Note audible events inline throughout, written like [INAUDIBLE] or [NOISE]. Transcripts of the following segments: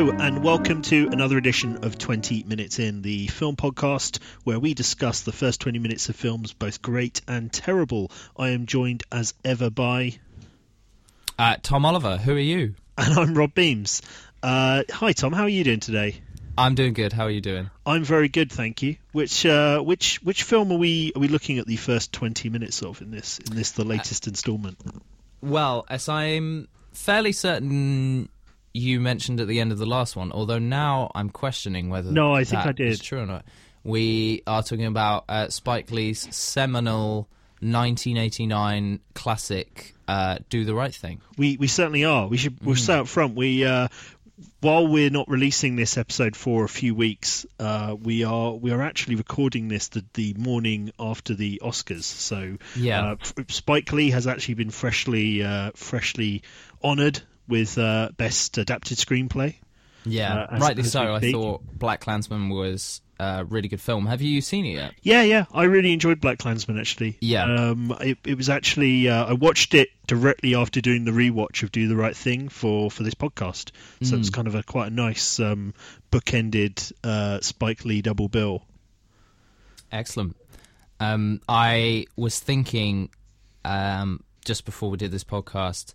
Hello, and welcome to another edition of 20 Minutes In, the film podcast where we discuss the first 20 minutes of films, both great and terrible. I am joined as ever by. Uh, Tom Oliver, who are you? And I'm Rob Beams. Uh, hi, Tom. How are you doing today? I'm doing good. How are you doing? I'm very good, thank you. Which uh, which which film are we are we looking at the first 20 minutes of in this in this the latest instalment? Well, as I'm fairly certain you mentioned at the end of the last one, although now I'm questioning whether No, I think I did. true or not. We are talking about uh, Spike Lee's seminal 1989 classic uh, "Do the Right Thing." We we certainly are. We should we'll say up front. We uh, while we're not releasing this episode for a few weeks, uh, we are we are actually recording this the, the morning after the Oscars. So Yeah. uh, Spike Lee has actually been freshly uh, freshly honoured with uh, best adapted screenplay. Yeah, Uh, rightly so. I thought BlacKkKlansman was a really good film. Have you seen it yet? Yeah, yeah, I really enjoyed BlacKkKlansman actually. Yeah. um, it, it was actually uh, I watched it directly after doing the rewatch of Do the Right Thing for for this podcast, so Mm. it's kind of a quite a nice um, bookended uh, Spike Lee double bill. Excellent. Um, I was thinking um, just before we did this podcast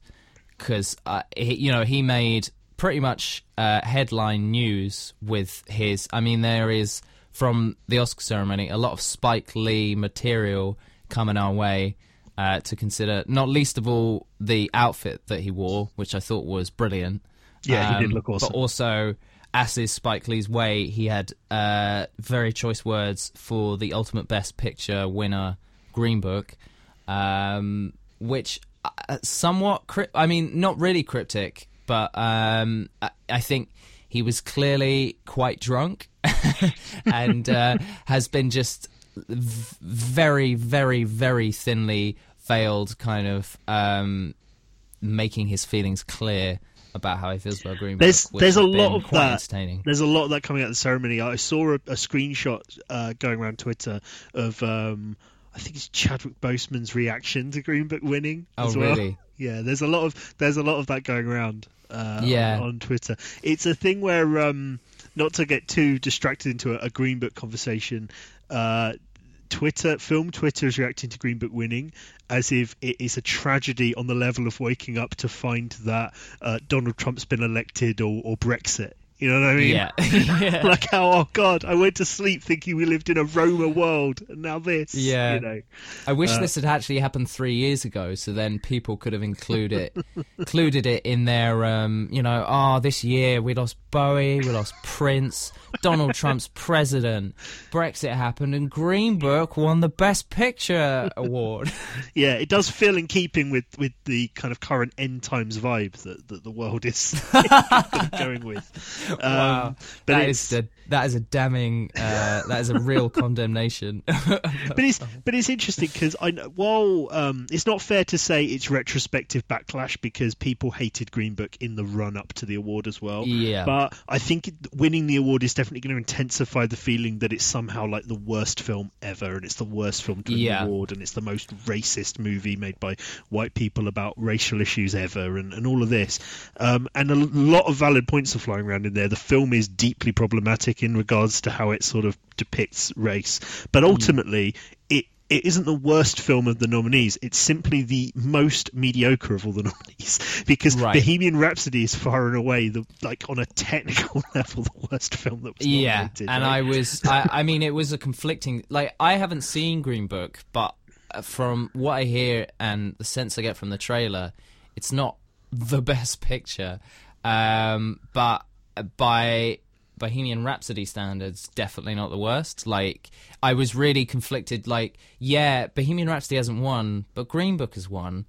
because uh, he, you know he made pretty much uh, headline news with his. I mean, there is from the Oscar ceremony a lot of Spike Lee material coming our way. Uh, to consider, not least of all the outfit that he wore, which I thought was brilliant. Yeah, he did Um, look awesome. But also, as is Spike Lee's way, he had uh, very choice words for the Ultimate Best Picture winner, Green Book, um, which somewhat, crypt- I mean, not really cryptic, but um, I-, I think he was clearly quite drunk [LAUGHS] and uh, has been just v- very, very, very thinly veiled, kind of um, making his feelings clear about how he feels about Green Book. There's there's a lot of that. There's a lot of that coming out of the ceremony. I saw a, a screenshot uh, going around Twitter of um, I think it's Chadwick Boseman's reaction to Green Book winning. Oh, as well. really? Yeah, there's a lot of there's a lot of that going around. Uh, Yeah. on, on Twitter. It's a thing where um, not to get too distracted into a, a Green Book conversation. Uh, Twitter, film Twitter is reacting to Green Book winning as if it is a tragedy on the level of waking up to find that uh, Donald Trump's been elected or, or Brexit. You know what I mean? Yeah. [LAUGHS] [LAUGHS] yeah. like how oh god, I went to sleep thinking we lived in a Roma world, and now this. Yeah. you know. I wish Uh, this had actually happened three years ago, so then people could have included it, included it in their, um, you know, oh, this year we lost Bowie, we lost Prince, Donald Trump's president, Brexit happened, and Green Book won the Best Picture award. [LAUGHS] Yeah, it does feel in keeping with, with the kind of current end times vibe that, that the world is going with. [LAUGHS] Um, wow, but that is the, that is a damning, uh, that is a real [LAUGHS] condemnation. but it's but it's interesting because I while um, it's not fair to say it's retrospective backlash because people hated Green Book in the run up to the award as well. Yeah. But I think winning the award is definitely going to intensify the feeling that it's somehow like the worst film ever, and it's the worst film to win Yeah. the award, and it's the most racist movie made by white people about racial issues ever, and, and all of this. Um, and a lot of valid points are flying around in there. The film is deeply problematic in regards to how it sort of depicts race, but ultimately, it it isn't the worst film of the nominees. It's simply the most mediocre of all the [LAUGHS] nominees because Right. Bohemian Rhapsody is far and away the like on a technical [LAUGHS] level the worst film that was nominated. yeah and right? i was I, I mean it was a [LAUGHS] conflicting like i haven't seen green book but uh, from what i hear and the sense i get from the trailer it's not the best picture um but by bohemian rhapsody standards definitely not the worst. Like i was really conflicted like yeah bohemian rhapsody hasn't won but green book has won.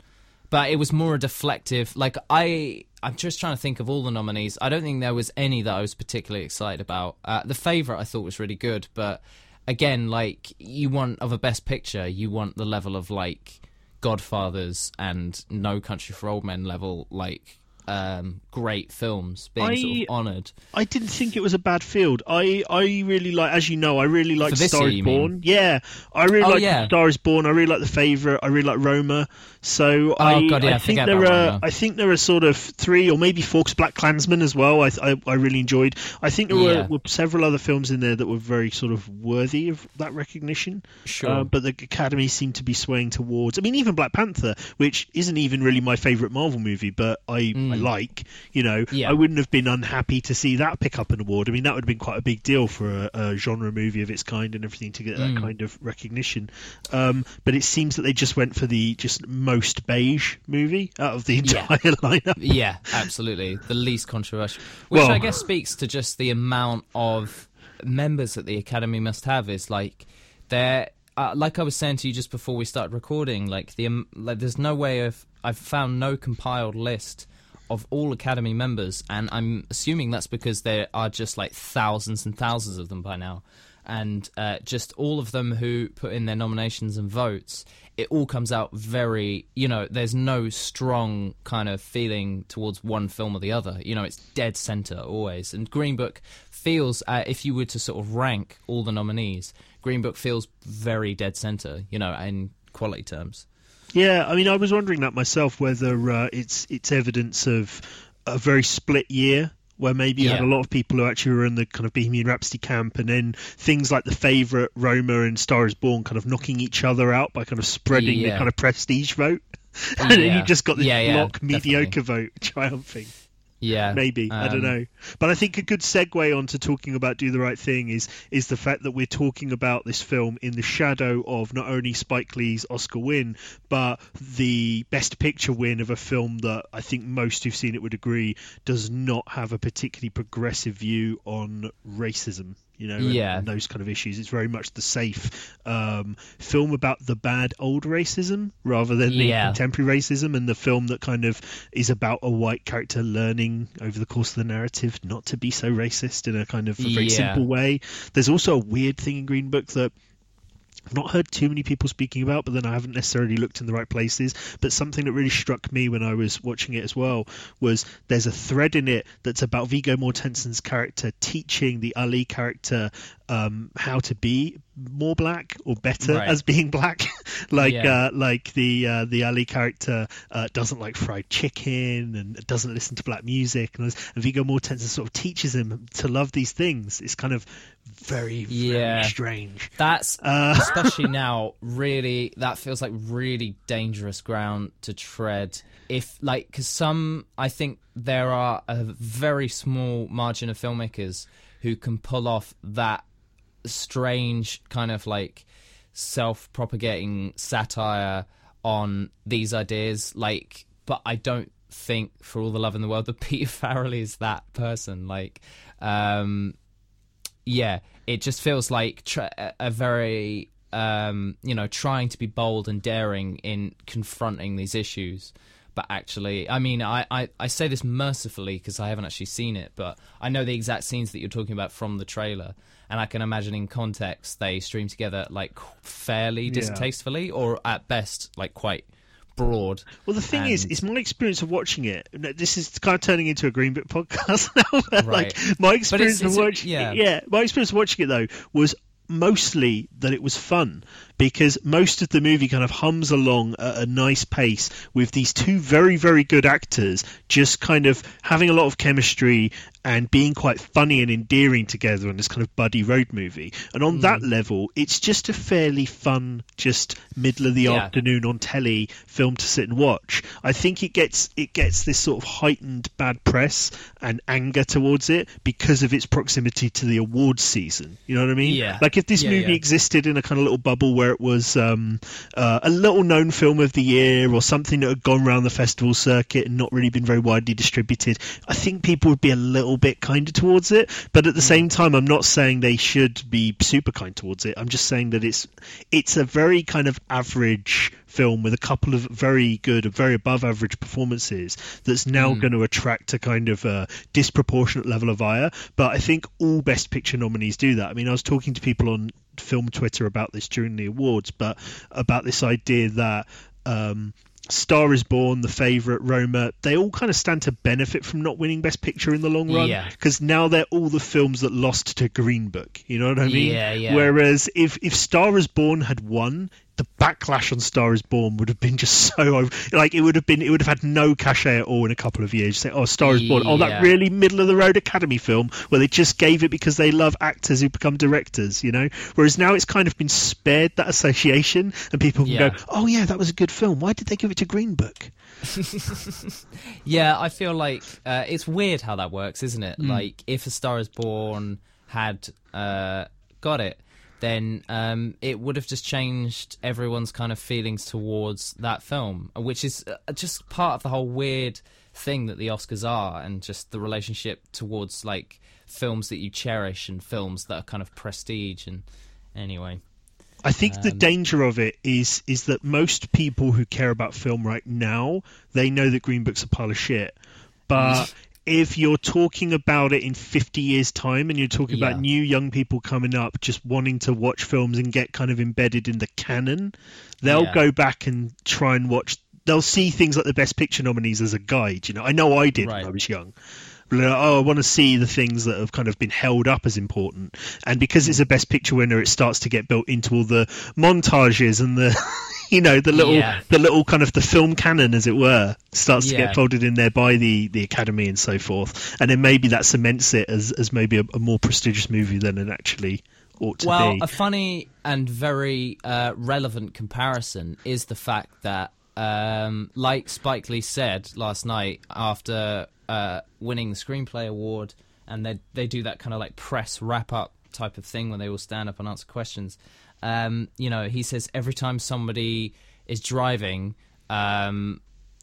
But it was more a deflective like i i'm just trying to think of all the nominees. I don't think there was any that i was particularly excited about. Uh, the favorite i thought was really good but again like you want of a best picture you want the level of like godfathers and no country for old men level like um great films being I- sort of honoured. I didn't think it was a bad field. I, I really like, as you know, I really like Star year, is? Born. Yeah, I really Oh, like yeah. Star is Born. I really like the favorite. I really like Roma. So I, Oh, God, yeah, I think there are, Roma. I think there are sort of three or maybe four BlacKkKlansman as well. I, I, I really enjoyed. I think there Yeah. were, were several other films in there that were very sort of worthy of that recognition. Sure. Uh, but the Academy seemed to be swaying towards. I mean, even Black Panther, which isn't even really my favorite Marvel movie, but I, I like. You know. Yeah. I wouldn't have been unhappy to see that pick up an award. I mean, that would have been quite a big deal for a, a genre movie of its kind and everything to get that Mm. kind of recognition. Um, but it seems that they just went for the just most beige movie out of the Yeah. entire [LAUGHS] lineup. Yeah, absolutely. The least controversial. Which Well- I guess speaks to just the amount of members that the Academy must have is like they're uh, like I was saying to you just before we started recording, like the um, like there's no way of I've found no compiled list of all Academy members, and I'm assuming that's because there are just like thousands and thousands of them by now, and uh, just all of them who put in their nominations and votes. It all comes out very, you know, there's no strong kind of feeling towards one film or the other. You know, it's dead center always. And Green Book feels, uh, if you were to sort of rank all the nominees, Green Book feels very dead center, you know, in quality terms. Yeah, I mean, I was wondering that myself whether uh, it's it's evidence of a very split year. Where maybe you had a lot of people who actually were in the kind of Bohemian Rhapsody camp, and then things like the favourite Roma and Star is Born kind of knocking each other out by kind of spreading the kind of prestige vote, [LAUGHS] and then you just got this Yeah, yeah, block definitely. mediocre vote [LAUGHS] triumphing. Yeah, Maybe I don't um, know, but I think a good segue onto talking about Do the Right Thing is is the fact that we're talking about this film in the shadow of not only Spike Lee's Oscar win, but the Best Picture win of a film that I think most who've seen it would agree does not have a particularly progressive view on racism. You know, Yeah. and those kind of issues. It's very much the safe um, film about the bad old racism rather than the contemporary racism, and the film that kind of is about a white character learning over the course of the narrative not to be so racist in a kind of a very Yeah. simple way. There's also a weird thing in Green Book that I've not heard too many people speaking about, but then I haven't necessarily looked in the right places. But something that really struck me when I was watching it as well was there's a thread in it that's about Viggo Mortensen's character teaching the Ali character um, how to be more black or better Right. as being black. [LAUGHS] like Yeah. uh, like the uh, the Ali character uh, doesn't like fried chicken and doesn't listen to black music, and, and Viggo Mortensen sort of teaches him to love these things. It's kind of very very Yeah. strange. That's Uh, [LAUGHS] especially now really that feels like really dangerous ground to tread if like because some i think there are a very small margin of filmmakers who can pull off that strange kind of like self-propagating satire on these ideas like but i don't think for all the love in the world [LAUGHS] that peter farrelly is that person like um yeah, it just feels like a very um, you know trying to be bold and daring in confronting these issues. But actually, I mean, I, I, I say this mercifully because I haven't actually seen it, but I know the exact scenes that you're talking about from the trailer, and I can imagine in context they stream together like fairly Yeah. distastefully, or at best like quite broad. Well, the thing is, And- it's my experience of watching it. This is kind of turning into a Green Book podcast [LAUGHS] now. Right. Like my experience it's- of watching, yeah. yeah, my experience of watching it though was mostly that it was fun because most of the movie kind of hums along at a nice pace with these two very very good actors just kind of having a lot of chemistry and being quite funny and endearing together in this kind of buddy road movie and on that Mm. level it's just a fairly fun just middle of the Yeah. afternoon on telly film to sit and watch i think it gets it gets this sort of heightened bad press and anger towards it because of its proximity to the awards season you know what i mean Yeah. like if this Yeah, movie yeah. existed in a kind of little bubble where it was um, uh, a little known film of the year or something that had gone around the festival circuit and not really been very widely distributed, I think people would be a little bit kinder towards it. But at the same time, I'm not saying they should be super kind towards it. I'm just saying that it's it's a very kind of average film with a couple of very good, very above average performances that's now going to attract a kind of a disproportionate level of ire. But I think all Best Picture nominees do that. I mean, I was talking to people on film Twitter about this during the awards, but about this idea that. Um, Star is Born, The Favourite, Roma, they all kind of stand to benefit from not winning Best Picture in the long run. Yeah. Because now they're all the films that lost to Green Book. You know what I mean? Yeah, yeah. Whereas if, if Star is Born had won, the backlash on Star is Born would have been just [LAUGHS] so over- like it would have been it would have had no cachet at all in a couple of years. Say, oh, Star is Born, oh, that really middle of the road Academy film where they just gave it because they love actors who become directors, you know. Whereas now it's kind of been spared that association, and people can Yeah. go, oh yeah, that was a good film. Why did they give it to Green Book? [LAUGHS] Yeah, I feel like uh, it's weird how that works, isn't it? Hmm. Like, if A Star Is Born had uh, got it, then um, it would have just changed everyone's kind of feelings towards that film, which is uh, just part of the whole weird thing that the Oscars are, and just the relationship towards like films that you cherish and films that are kind of prestige. And anyway, I think the Um, danger of it is is that most people who care about film right now they know that Green Book's a pile of shit, but [LAUGHS] if you're talking about it in 50 years time and you're talking Yeah. about new young people coming up just wanting to watch films and get kind of embedded in the canon they'll Yeah. go back and try and watch they'll see things like the best picture nominees as a guide you know i know i did Right. when i was young Like, uh, oh, I want to see the things that have kind of been held up as important, and because it's hmm. a Best Picture winner, it starts to get built into all the montages and the, [LAUGHS] [LAUGHS] you know, the little, Yeah. the little kind of the film canon, as it were, starts to get folded in there by the the Academy and so forth, and then maybe that cements it as as maybe a, a more prestigious movie than it actually ought to well, be. Well, a funny and very uh, relevant comparison is the fact that, um, like Spike Lee said last night after uh, winning the screenplay award, and they they do that kind of like press wrap up type of thing when they all stand up and answer questions. Um, you know, he says every time somebody is driving. Um,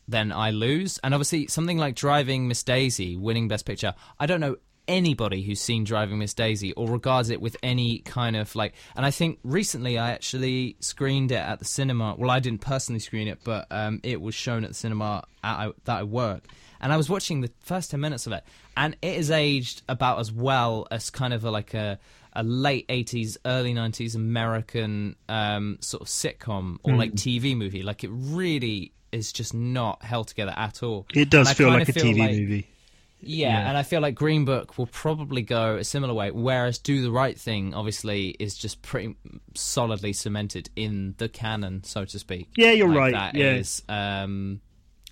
then I lose. And obviously, something like Driving Miss Daisy, winning Best Picture, I don't know anybody who's seen Driving Miss Daisy or regards it with any kind of like. And I think recently I actually screened it at the cinema. Well, I didn't personally screen it, but um, it was shown at the cinema at, that I work. And I was watching the first 10 minutes of it, and it is aged about as well as kind of a, like a a late 80s early 90s american um, sort of sitcom or like tv movie like it really is just not held together at all it does feel like a feel TV like- movie. yeah, Yeah. and I feel like Green Book will probably go a similar way, whereas Do the Right Thing obviously is just pretty solidly cemented in the canon, so to speak. Yeah, you're Like, right. That yeah. is, um,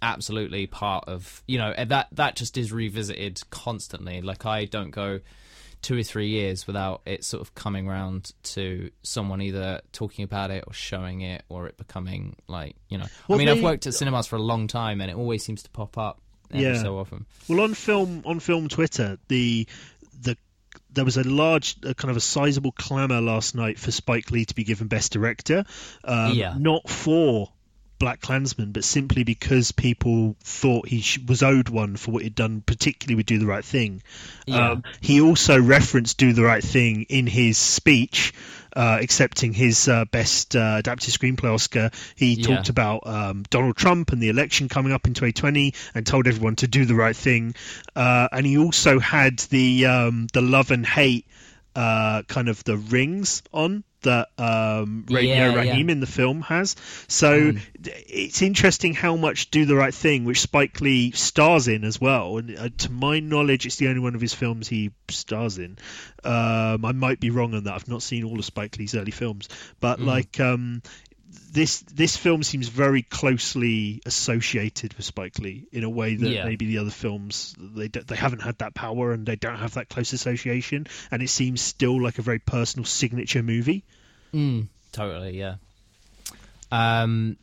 absolutely part of you know that that just is revisited constantly. Like I don't go two or three years without it sort of coming round to someone either talking about it or showing it or it becoming like you know. Well, I mean, I've worked at cinemas for a long time, and it always seems to pop up every Yeah. so often. Well, on film on film Twitter, the the there was a large, a kind of a sizable clamour last night for Spike Lee to be given Best Director. Um, Yeah. Not for BlacKkKlansman, but simply because people thought he sh- was owed one for what he'd done, particularly with Do the Right Thing. Yeah. Um, he also referenced Do the Right Thing in his speech. Uh, accepting his uh, best uh, adapted screenplay Oscar, he Yeah. talked about um, Donald Trump and the election coming up in 2020, and told everyone to do the right thing. Uh, and he also had the um, the love and hate uh, kind of the rings on that um, Yeah, Raheem yeah. in the film has. So d- it's interesting how much Do the Right Thing, which Spike Lee stars in as well. And uh, to my knowledge, it's the only one of his films he stars in. Um, I might be wrong on that. I've not seen all of Spike Lee's early films, but Mm. like. Um, this this film seems very closely associated with Spike Lee in a way that Yeah. maybe the other films they they haven't had that power and they don't have that close association and it seems still like a very personal signature movie. Mm, totally, yeah. Um,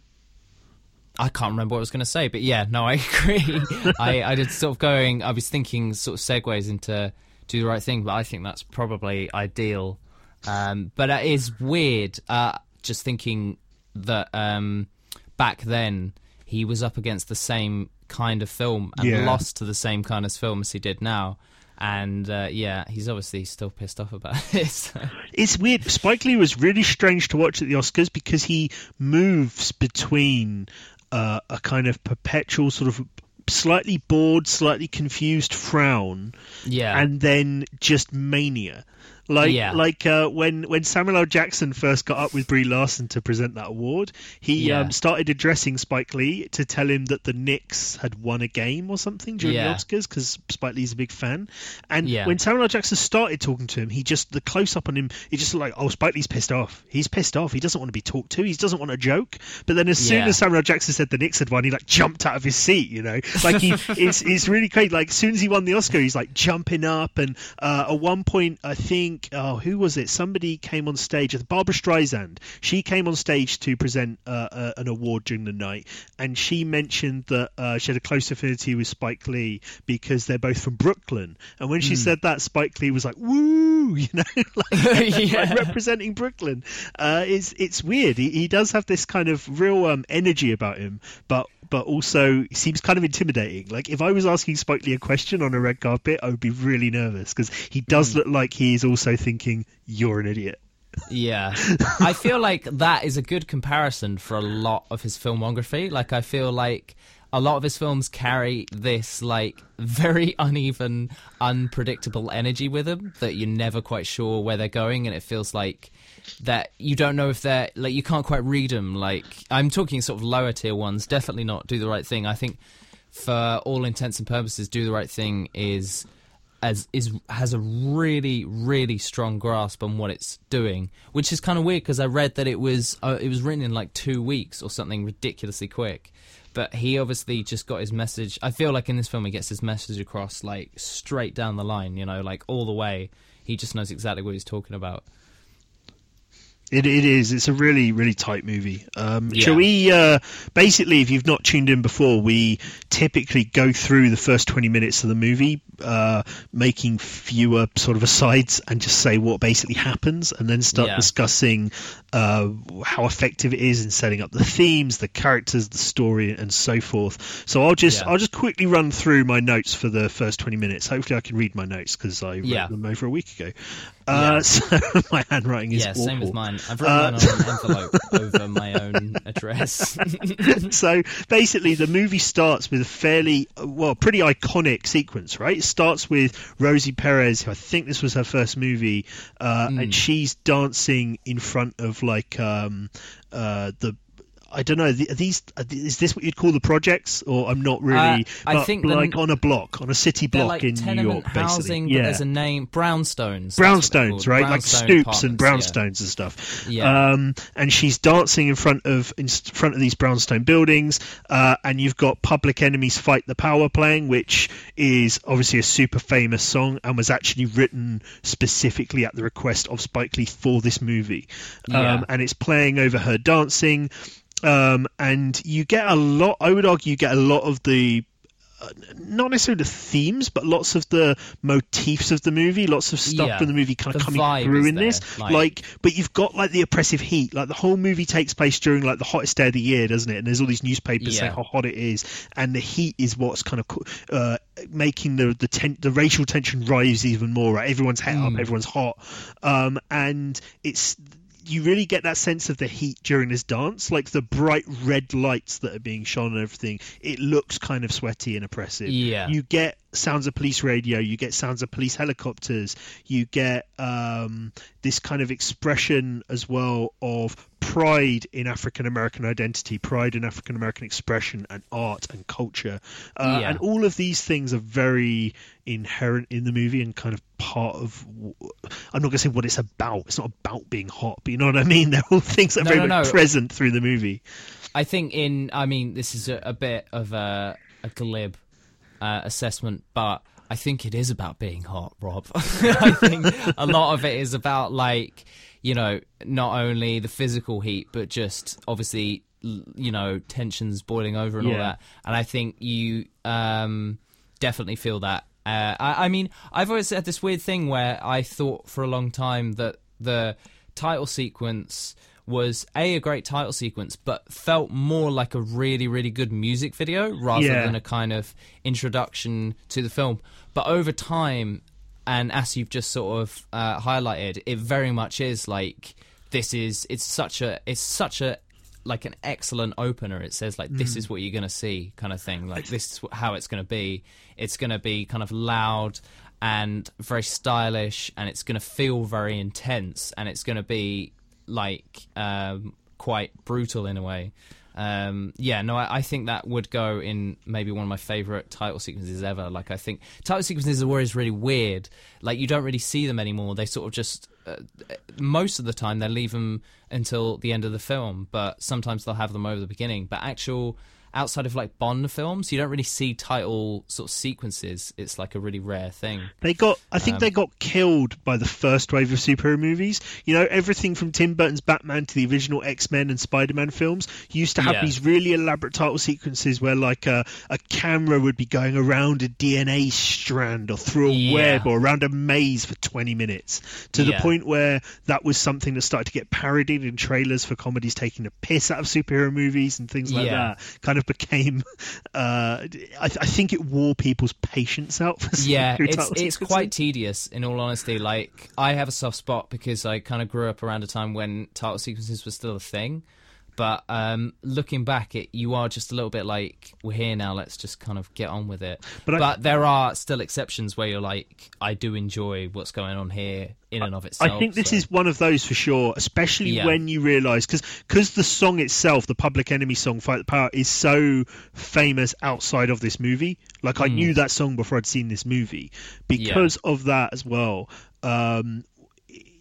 I can't remember what I was going to say, but yeah, no, [LAUGHS] I agree. I, I did sort of going. I was thinking sort of segues into do the right thing, but I think that's probably ideal. Um, but it is weird. Uh, just thinking that um, back then he was up against the same kind of film and Yeah. lost to the same kind of film as he did now. And uh, yeah, he's obviously still pissed off about [LAUGHS] it. so- It's weird. Spike Lee was really strange to watch at the Oscars because he moves between uh, a kind of perpetual sort of slightly bored, slightly confused frown yeah, and then just mania. Like Yeah. like uh, when when Samuel L. Jackson first got up with Brie Larson to present that award, he Yeah. um, started addressing Spike Lee to tell him that the Knicks had won a game or something during Yeah. the Oscars because Spike Lee's a big fan. And Yeah. when Samuel L. Jackson started talking to him, he just the close up on him, he just looked like, oh, Spike Lee's pissed off. He's pissed off. He doesn't want to be talked to. He doesn't want a joke. But then as soon as Samuel L. Jackson said the Knicks had won, he like jumped out of his seat. You know, like he [LAUGHS] it's it's really great. Like as soon as he won the Oscar, he's like jumping up. And uh, at one point, I think, oh, who was it? Somebody came on stage. Barbra Streisand. She came on stage to present uh, uh, an award during the night, and she mentioned that uh, she had a close affinity with Spike Lee because they're both from Brooklyn. And when she said that, Spike Lee was like, "Woo!" [LAUGHS] You know, like, [LAUGHS] Yeah. like representing Brooklyn. Uh, it's it's weird. He, he does have this kind of real um, energy about him, but but also seems kind of intimidating. Like if I was asking Spike Lee a question on a red carpet, I would be really nervous because he does hmm. look like he is also thinking you're an idiot. Yeah. [LAUGHS] I feel like that is a good comparison for a lot of his filmography. Like, I feel like a lot of his films carry this, like, very [LAUGHS] uneven, unpredictable energy with them that you're never quite sure where they're going, and it feels like that you don't know if they're, like, you can't quite read them. Like, I'm talking sort of lower tier ones, definitely not Do the Right Thing. I think, for all intents and purposes, Do the Right Thing is as is has a really really strong grasp on what it's doing, which is kind of weird because I read that it was uh, it was written in like two weeks or something ridiculously quick. But he obviously just got his message. I feel like in this film he gets his message across like straight down the line, you know, like all the way. He just knows exactly what he's talking about. It, it is. It's a really, really tight movie. Um, Yeah. Shall we? Uh, basically, if you've not tuned in before, we typically go through the first twenty minutes of the movie, uh, making fewer sort of asides and just say what basically happens, and then start Yeah. discussing uh, how effective it is in setting up the themes, the characters, the story, and so forth. So I'll just Yeah. I'll just quickly run through my notes for the first twenty minutes. Hopefully, I can read my notes because I wrote them over a week ago. Uh, Yeah. [LAUGHS] So my handwriting is yeah, awful. same as mine. I've written Uh, mine on an envelope [LAUGHS] over my own address. [LAUGHS] so basically, the movie starts with a fairly, well, pretty iconic sequence, right? It starts with Rosie Perez, who I think this was her first movie, uh, Hmm. and she's dancing in front of like um, uh, the. I don't know. Are These is this what you'd call the projects, or I'm not really? Uh, I think the- like on a block, on a city block like in New York, basically. housing, but yeah, there's a name brownstones. that's what they're brownstones, right? Like Brownstone stoops and apartments, yeah. brownstones and stuff. Yeah. Um, and she's dancing in front of in front of these brownstone buildings, uh, and you've got Public Enemies "Fight the Power" playing, which is obviously a super famous song and was actually written specifically at the request of Spike Lee for this movie. Yeah. Um, and it's playing over her dancing, um, and you get a lot. I would argue you get a lot of the not necessarily the themes, but lots of the motifs of the movie, lots of stuff Yeah. from the movie kind of coming through in this. like- Like, but you've got like the oppressive heat. Like the whole movie takes place during like the hottest day of the year, doesn't it? And there's all these newspapers saying how hot it is, and the heat is what's kind of uh, making the the ten- the racial tension rise even more. Right, everyone's up, Mm. everyone's hot, um, and it's you really get that sense of the heat during this dance, like the bright red lights that are being shone and everything. It looks kind of sweaty and oppressive. Yeah. You get sounds of police radio, you get sounds of police helicopters, you get um, this kind of expression as well of pride in African American identity, pride in African American expression and art and culture. Uh, Yeah. And all of these things are very inherent in the movie and kind of part of. I'm not going to say what it's about. It's not about being hot, but you know what I mean? [LAUGHS] They're all things that are No, very no, much no. present through the movie. I think in, I mean, this is a, a bit of a, a glib uh, assessment, but I think it is about being hot, Rob. [LAUGHS] I think a lot of it is about like, you know, not only the physical heat, but just obviously, you know, tensions boiling over and all that. And I think you um, definitely feel that. Uh, I, I mean, I've always had this weird thing where I thought for a long time that the title sequence was a a great title sequence, but felt more like a really really good music video rather Yeah. than a kind of introduction to the film. But over time, and as you've just sort of uh, highlighted, it very much is like this is it's such a it's such a like an excellent opener. It says like this is what you're going to see, kind of thing. Like this is how it's going to be. It's going to be kind of loud and very stylish, and it's going to feel very intense, and it's going to be like um, quite brutal in a way. Um, yeah, no, I, I think that would go in maybe one of my favorite title sequences ever. Like, I think title sequences are always really weird. Like, you don't really see them anymore. They sort of just uh, most of the time they leave them until the end of the film, but sometimes they'll have them over the beginning. But actual outside of like Bond films, you don't really see title sort of sequences. It's like a really rare thing. They got, I think Um, they got killed by the first wave of superhero movies. You know, everything from Tim Burton's Batman to the original X Men and Spider Man films used to have Yeah. these really elaborate title sequences where, like, a, a camera would be going around a DNA strand or through a Yeah. web or around a maze for 20 minutes to the point where that was something that started to get parodied in trailers for comedies taking a piss out of superhero movies and things like Yeah. that. Kind of became, uh, I, I think it wore people's patience out for yeah [LAUGHS] it's it's quite tedious in all honesty. Like i have a soft spot because i kind of grew up around a time when title sequences were still a thing but um looking back it you are just a little bit like we're here now let's just kind of get on with it But but, I- there are still exceptions where you're like i do enjoy what's going on here in and of itself I think this so- is one of those for sure, especially Yeah. when you realise because because the song itself, the Public Enemy song "Fight the Power," is so famous outside of this movie. Like I Mm. knew that song before I'd seen this movie because of that as well. Um,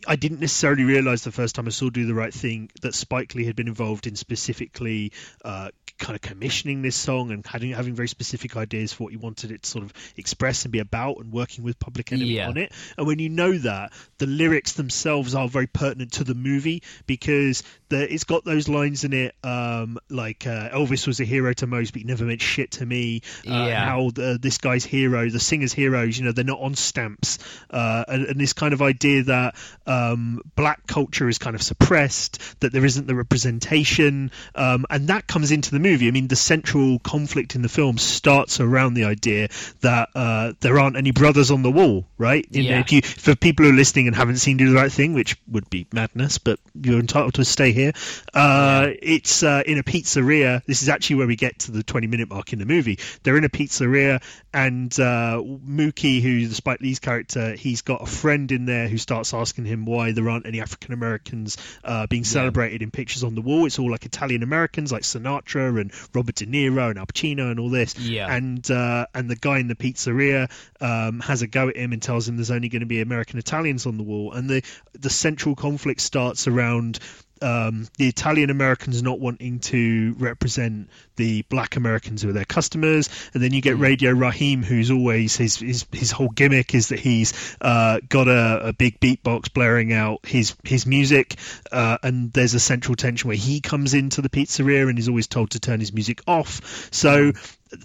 I didn't necessarily realise the first time I saw "Do the Right Thing" that Spike Lee had been involved in specifically uh, kind of commissioning this song and having having very specific ideas for what he wanted it to sort of express and be about, and working with Public Enemy Yeah. on it. And when you know that, the lyrics themselves are very pertinent to the movie because the, it's got those lines in it, um, like uh, Elvis was a hero to most, but he never meant shit to me. Uh, Yeah. How the, this guy's hero, the singer's heroes, you know, they're not on stamps, uh, and, and this kind of idea that um, black culture is kind of suppressed, that there isn't the representation, um, and that comes into the movie. I mean, the central conflict in the film starts around the idea that uh, there aren't any brothers on the wall, right? You know, Yeah. if you, for people who are listening and haven't seen Do the Right Thing, which would be madness, but you're entitled to stay here. Uh, It's uh, in a pizzeria. This is actually where we get to the 20 minute mark in the movie. They're in a pizzeria, and uh, Mookie, who's the Spike Lee's character, he's got a friend in there who starts asking him why there aren't any African Americans uh, being celebrated in pictures on the wall. It's all like Italian Americans, like Sinatra and Robert De Niro and Al Pacino and all this. Yeah. And uh, and the guy in the pizzeria um, has a go at him and tells him there's only going to be American Italians on the wall. And the the central conflict starts around um, the Italian Americans not wanting to represent the black Americans who are their customers, and then you get Radio Raheem, who's always his his, his whole gimmick is that he's uh, got a, a big beatbox blaring out his his music, uh, and there's a central tension where he comes into the pizzeria and is always told to turn his music off. So.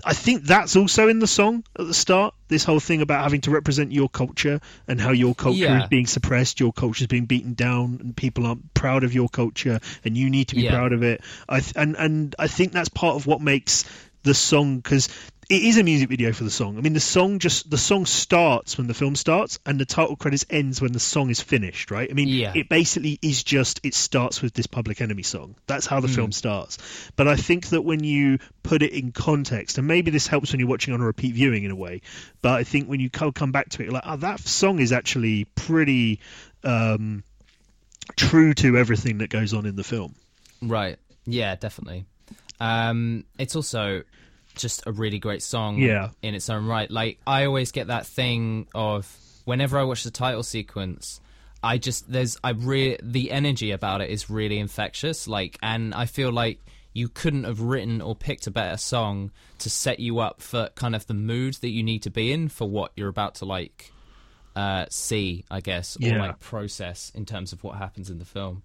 I think that's also in the song at the start. This whole thing about having to represent your culture and how your culture Yeah. is being suppressed, your culture is being beaten down, and people aren't proud of your culture, and you need to be Yeah. proud of it. I th- and and I think that's part of what makes the song because it is a music video for the song. I mean, the song just the song starts when the film starts, and the title credits ends when the song is finished. Right? I mean, Yeah. it basically is just it starts with this Public Enemy song. That's how the Hmm. film starts. But I think that when you put it in context, and maybe this helps when you're watching on a repeat viewing in a way, but I think when you come back to it, you're like, oh, that song is actually pretty um, true to everything that goes on in the film. Right. Yeah, definitely. Um, it's also just a really great song Yeah. in its own right. Like I always get that thing of whenever I watch the title sequence, I just there's I re the energy about it is really infectious. Like, and I feel like you couldn't have written or picked a better song to set you up for kind of the mood that you need to be in for what you're about to like uh, see, I guess, or Yeah. like process in terms of what happens in the film.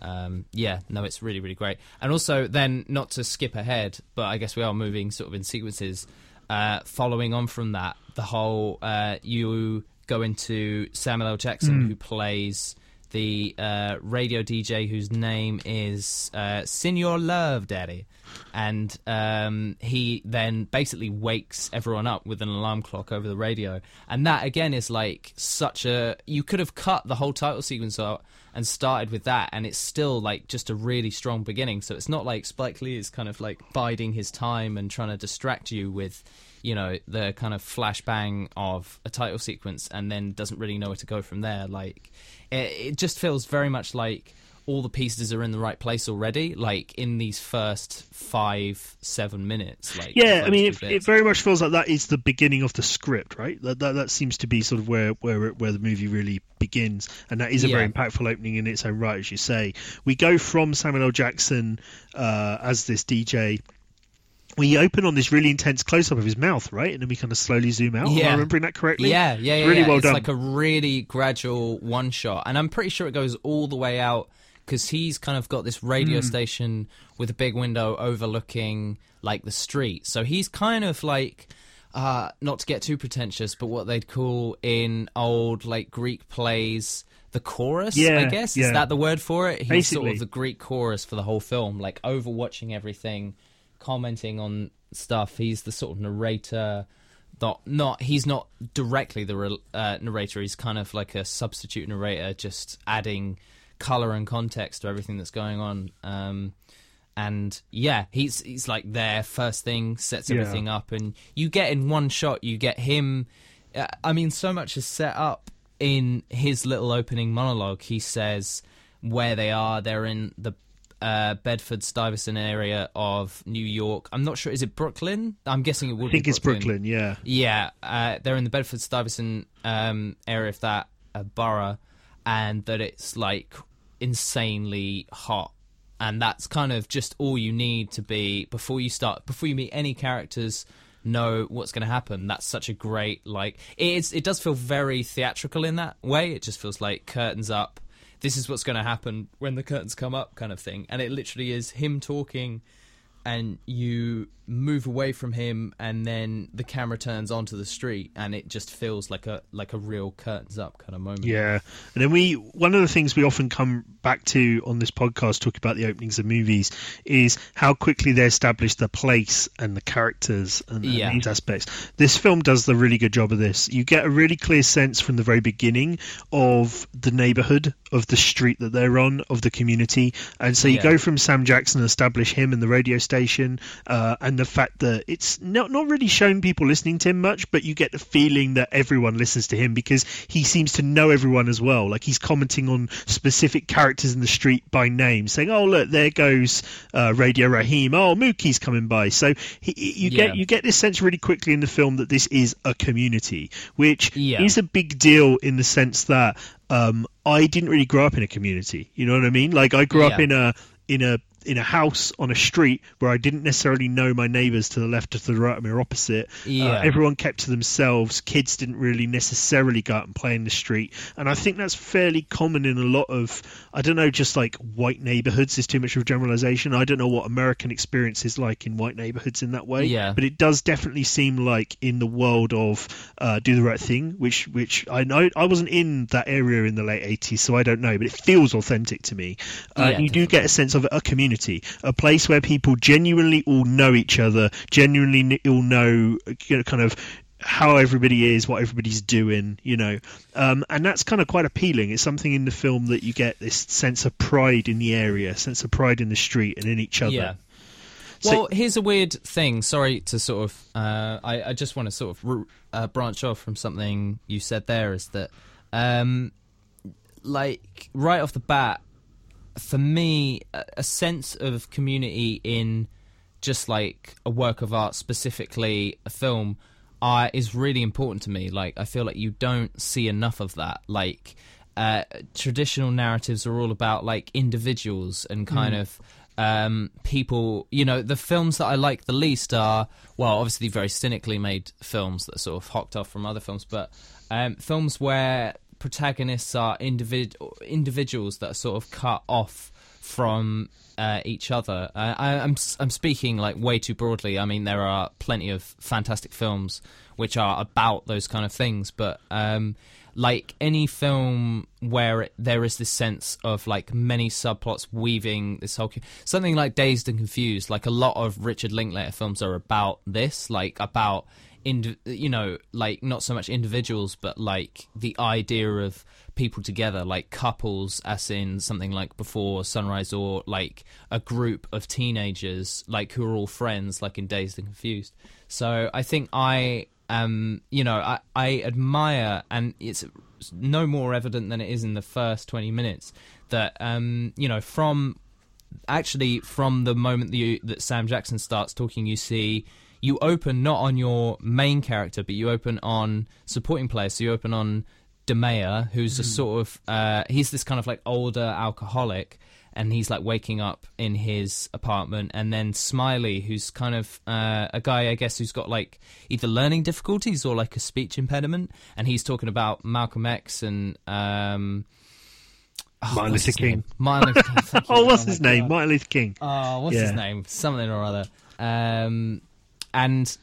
Um, yeah, no, it's really, really great. And also, then not to skip ahead, but I guess we are moving sort of in sequences. Uh, following on from that, the whole uh, you go into Samuel L. Jackson, who plays the uh, radio DJ whose name is uh, Senor Love Daddy. And um, he then basically wakes everyone up with an alarm clock over the radio. And that, again, is like such a. You could have cut the whole title sequence out and started with that, and it's still like just a really strong beginning. So it's not like Spike Lee is kind of like biding his time and trying to distract you with you know the kind of flashbang of a title sequence and then doesn't really know where to go from there like it, it just feels very much like all the pieces are in the right place already like in these first five seven minutes like yeah i mean it, it very much feels like that is the beginning of the script right? That that, that seems to be sort of where where where the movie really begins and that is a very impactful opening in its own right as you say. We go from samuel l. Jackson uh, as this dj we open on this really intense close-up of his mouth right? And then we kind of slowly zoom out. Am i Yeah. remembering that correctly? Yeah, yeah, yeah. really yeah. well it's done. like a really gradual one shot, and I'm pretty sure it goes all the way out because he's kind of got this radio station with a big window overlooking like the street. So he's kind of like. Uh, not to get too pretentious, but what they'd call in old like Greek plays the chorus. Yeah, I guess yeah. is that the word for it? He's sort of the Greek chorus for the whole film, like overwatching everything, commenting on stuff. He's the sort of narrator. Not, not he's not directly the uh, narrator. He's kind of like a substitute narrator, just adding color and context to everything that's going on. Um, and yeah, he's he's like there first thing, sets Yeah. everything up, and you get in one shot, you get him. Uh, I mean, so much is set up in his little opening monologue. He says where they are. They're in the uh, Bedford Stuyvesant area of New York. I'm not sure. Is it Brooklyn? I'm guessing it would. i think be it's brooklyn yeah yeah, uh, they're in the Bedford Stuyvesant um, area of that uh, borough, and that it's like insanely hot, and that's kind of just all you need to be before you start before you meet any characters. Know what's going to happen. That's such a great like. It is. It does feel very theatrical in that way. It just feels like curtains up. This is what's going to happen when the curtains come up, kind of thing. And it literally is him talking and you move away from him and then the camera turns onto the street and it just feels like a like a real curtains up kind of moment Yeah, and then we one of the things we often come back to on this podcast, talking about the openings of movies, is how quickly they establish the place and the characters and, and Yeah. these aspects. This film does the really good job of this. You get a really clear sense from the very beginning of the neighborhood, of the street that they're on, of the community, and so you Yeah. go from Sam Jackson, and establish him and the radio station, uh, and the fact that it's not not really shown people listening to him much, but you get the feeling that everyone listens to him because he seems to know everyone as well. Like he's commenting on specific characters in the street by name, saying, "Oh look, there goes uh, Radio Raheem. Oh, Mookie's coming by." So he, you Yeah. get you get this sense really quickly in the film that this is a community, which Yeah. is a big deal in the sense that um, I didn't really grow up in a community. You know what I mean? Like I grew up in a in a in a house on a street where I didn't necessarily know my neighbours to the left or to the right of me or opposite. Yeah. Uh, everyone kept to themselves. Kids didn't really necessarily go out and play in the street, and I think that's fairly common in a lot of I don't know, just like white neighbourhoods is too much of a generalisation. I don't know what American experience is like in white neighbourhoods in that way. Yeah. But it does definitely seem like in the world of uh, Do the Right Thing, which which I know I wasn't in that area in the late eighties, so I don't know, but it feels authentic to me. Uh, Yeah, you do get a sense of a community, a place where people genuinely all know each other, genuinely all know, you know kind of how everybody is, what everybody's doing, you know, um, and that's kind of quite appealing. It's something in the film that you get this sense of pride in the area, sense of pride in the street and in each other. Yeah. So- Well, here's a weird thing. Sorry to sort of. Uh, I, I just want to sort of uh, branch off from something you said there. Is that, um, like right off the bat, for me, a, sense of community in just like a work of art, specifically a film, uh, is really important to me. Like, I feel like you don't see enough of that. Like, uh, traditional narratives are all about like individuals and kind of um, people. You know, the films that I like the least are well, obviously very cynically made films that are sort of hocked off from other films, but um, films where protagonists are individ- individuals that are sort of cut off from uh, each other. Uh, I, I'm s- I'm speaking like way too broadly. I mean, there are plenty of fantastic films which are about those kind of things, but um, like any film where there is this sense of like many subplots weaving this whole something like Dazed and Confused. Like a lot of Richard Linklater films are about this, like about you know like not so much individuals but like the idea of people together like couples as in something like before sunrise or like a group of teenagers like who are all friends like in dazed and confused. So i think i um you know i i admire and it's no more evident than it is in the first 20 minutes that um you know from actually from the moment that, you, that Sam Jackson starts talking, you see you open not on your main character, but you open on supporting players. So you open on Da Mayor, who's a sort of uh, he's this kind of like older alcoholic, and he's like waking up in his apartment, and then Smiley, who's kind of uh, a guy I guess who's got like either learning difficulties or like a speech impediment, and he's talking about Malcolm X and. Um, oh, Martin what's Luther his King. name? Martin Luther King. [LAUGHS] Oh, what's his name? God. Martin Luther King. Oh, what's his name? Something or other. Um, and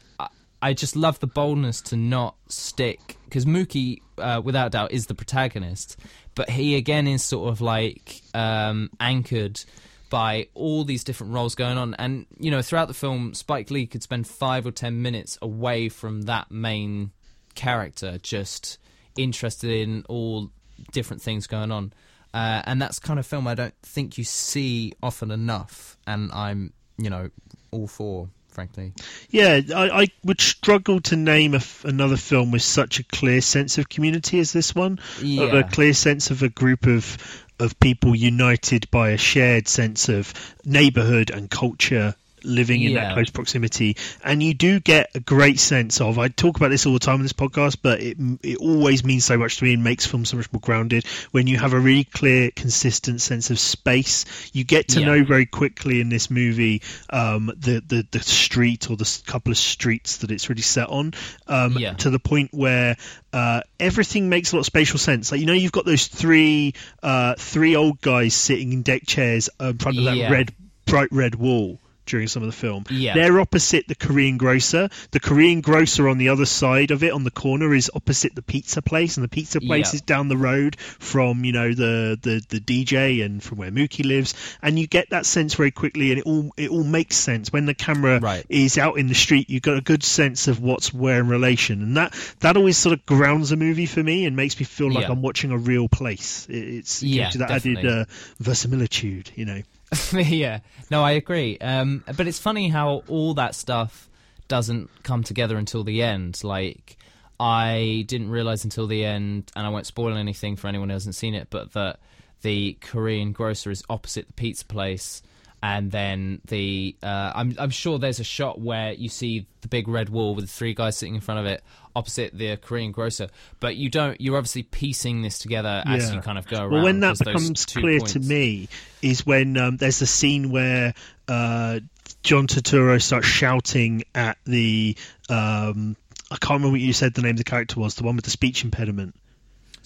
I, just love the boldness to not stick because Mookie, uh, without doubt, is the protagonist, but he again is sort of like um, anchored by all these different roles going on. And you know, throughout the film, Spike Lee could spend five or ten minutes away from that main character, just interested in all different things going on. Uh, and that's kind of film I don't think you see often enough, and I'm, you know, all for, frankly. Yeah, I, I would struggle to name a another film with such a clear sense of community as this one. Of a clear sense of a group of of people united by a shared sense of neighborhood and culture living in that close proximity and you do get a great sense of I talk about this all the time in this podcast but it it always means so much to me and makes films so much more grounded when you have a really clear consistent sense of space you get to Yeah. know very quickly in this movie um, the, the the street or the couple of streets that it's really set on um, Yeah. to the point where uh, everything makes a lot of spatial sense. Like you know, you've got those three uh, three old guys sitting in deck chairs in front of that red bright red wall during some of the film. Yeah. They're opposite the Korean grocer. The Korean grocer on the other side of it, on the corner, is opposite the pizza place, and the pizza place Yeah. is down the road from you know the, the the DJ and from where Mookie lives, and you get that sense very quickly, and it all it all makes sense when the camera Right. is out in the street. You've got a good sense of what's where in relation, and that that always sort of grounds a movie for me and makes me feel like Yeah. I'm watching a real place. It, it's it Yeah, that definitely. added uh, verisimilitude, you know. [LAUGHS] yeah, no, I agree. Um, but it's funny how all that stuff doesn't come together until the end. Like, I didn't realize until the end, and I won't spoil anything for anyone who hasn't seen it, but that the Korean grocer is opposite the pizza place. And then the uh, I'm I'm sure there's a shot where you see the big red wall with the three guys sitting in front of it opposite the Korean grocer, but you don't. You're obviously piecing this together as Yeah. you kind of go around. Well, when that becomes clear to me is when um, there's a scene where uh, John Turturro starts shouting at the. Um, I can't remember what you said the name of the character was, the one with the speech impediment.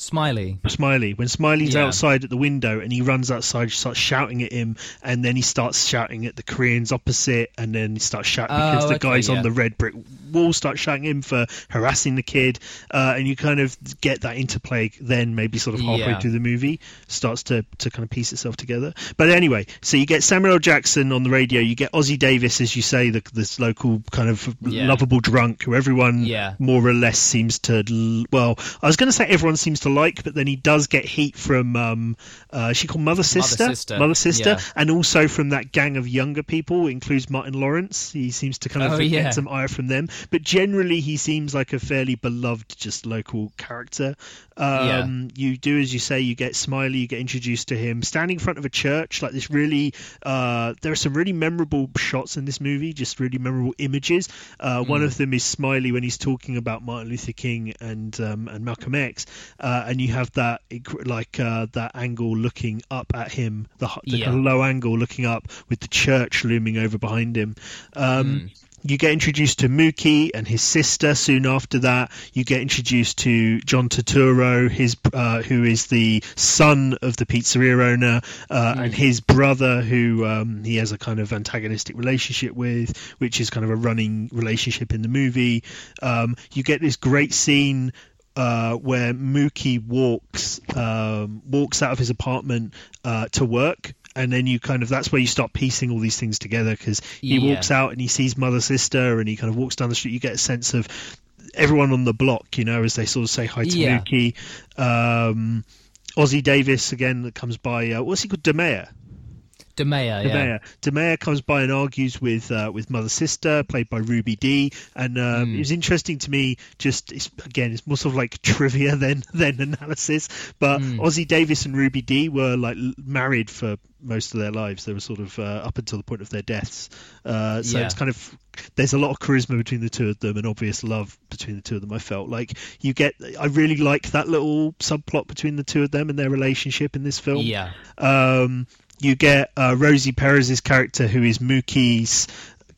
Smiley. Smiley. When Smiley's Yeah. outside at the window and he runs outside, she starts shouting at him, and then he starts shouting at the Koreans opposite, and then he starts shouting Oh, because the okay, guys yeah. on the red brick wall start shouting at him for harassing the kid, uh, and you kind of get that interplay. Then maybe sort of halfway Yeah. through the movie starts to to kind of piece itself together. But anyway, so you get Samuel L. Jackson on the radio, you get Ossie Davis, as you say, the this local kind of lovable drunk who everyone Yeah. more or less seems to well i was going to say everyone seems to like but then he does get heat from um uh she called mother sister? Sister, Mother Sister, yeah. and also from that gang of younger people includes martin lawrence. He seems to kind of Oh, get yeah. some ire from them. But generally he seems like a fairly beloved just local character. Um you do as you say you get smiley you get introduced to him. Standing in front of a church like this really uh there are some really memorable shots in this movie just really memorable images. Uh one Mm. of them is smiley when he's talking about martin luther king and um and malcolm x. Uh and you have that like uh that angle looking up at him the, the Yeah. kind of low angle looking up with the church looming over behind him um Mm. you get introduced to Mookie and his sister. Soon after that, you get introduced to John Turturro, his uh, who is the son of the pizzeria owner, uh, and his brother, who um, he has a kind of antagonistic relationship with, which is kind of a running relationship in the movie. Um, you get this great scene uh, where Mookie walks um, walks out of his apartment uh, to work, and then you kind of that's where you start piecing all these things together because he Yeah. walks out and he sees mother sister and he kind of walks down the street. You get a sense of everyone on the block, you know, as they sort of say hi to Yeah. Mookie. Um, Ossie Davis again that comes by. Uh, what's he called? Da Mayor. Da Mayor, yeah. Da Mayor. Comes by and argues with uh, with Mother Sister, played by Ruby Dee. And um, Hmm. it was interesting to me. Just it's, again, it's more sort of like [LAUGHS] trivia than than analysis. But Hmm. Ossie Davis and Ruby Dee were like married for most of their lives. They were sort of uh, up until the point of their deaths. Uh, so Yeah. it's kind of there's a lot of charisma between the two of them and obvious love between the two of them. I felt like you get. I really like that little subplot between the two of them and their relationship in this film. Yeah. Um, you get uh, Rosie Perez's character, who is Mookie's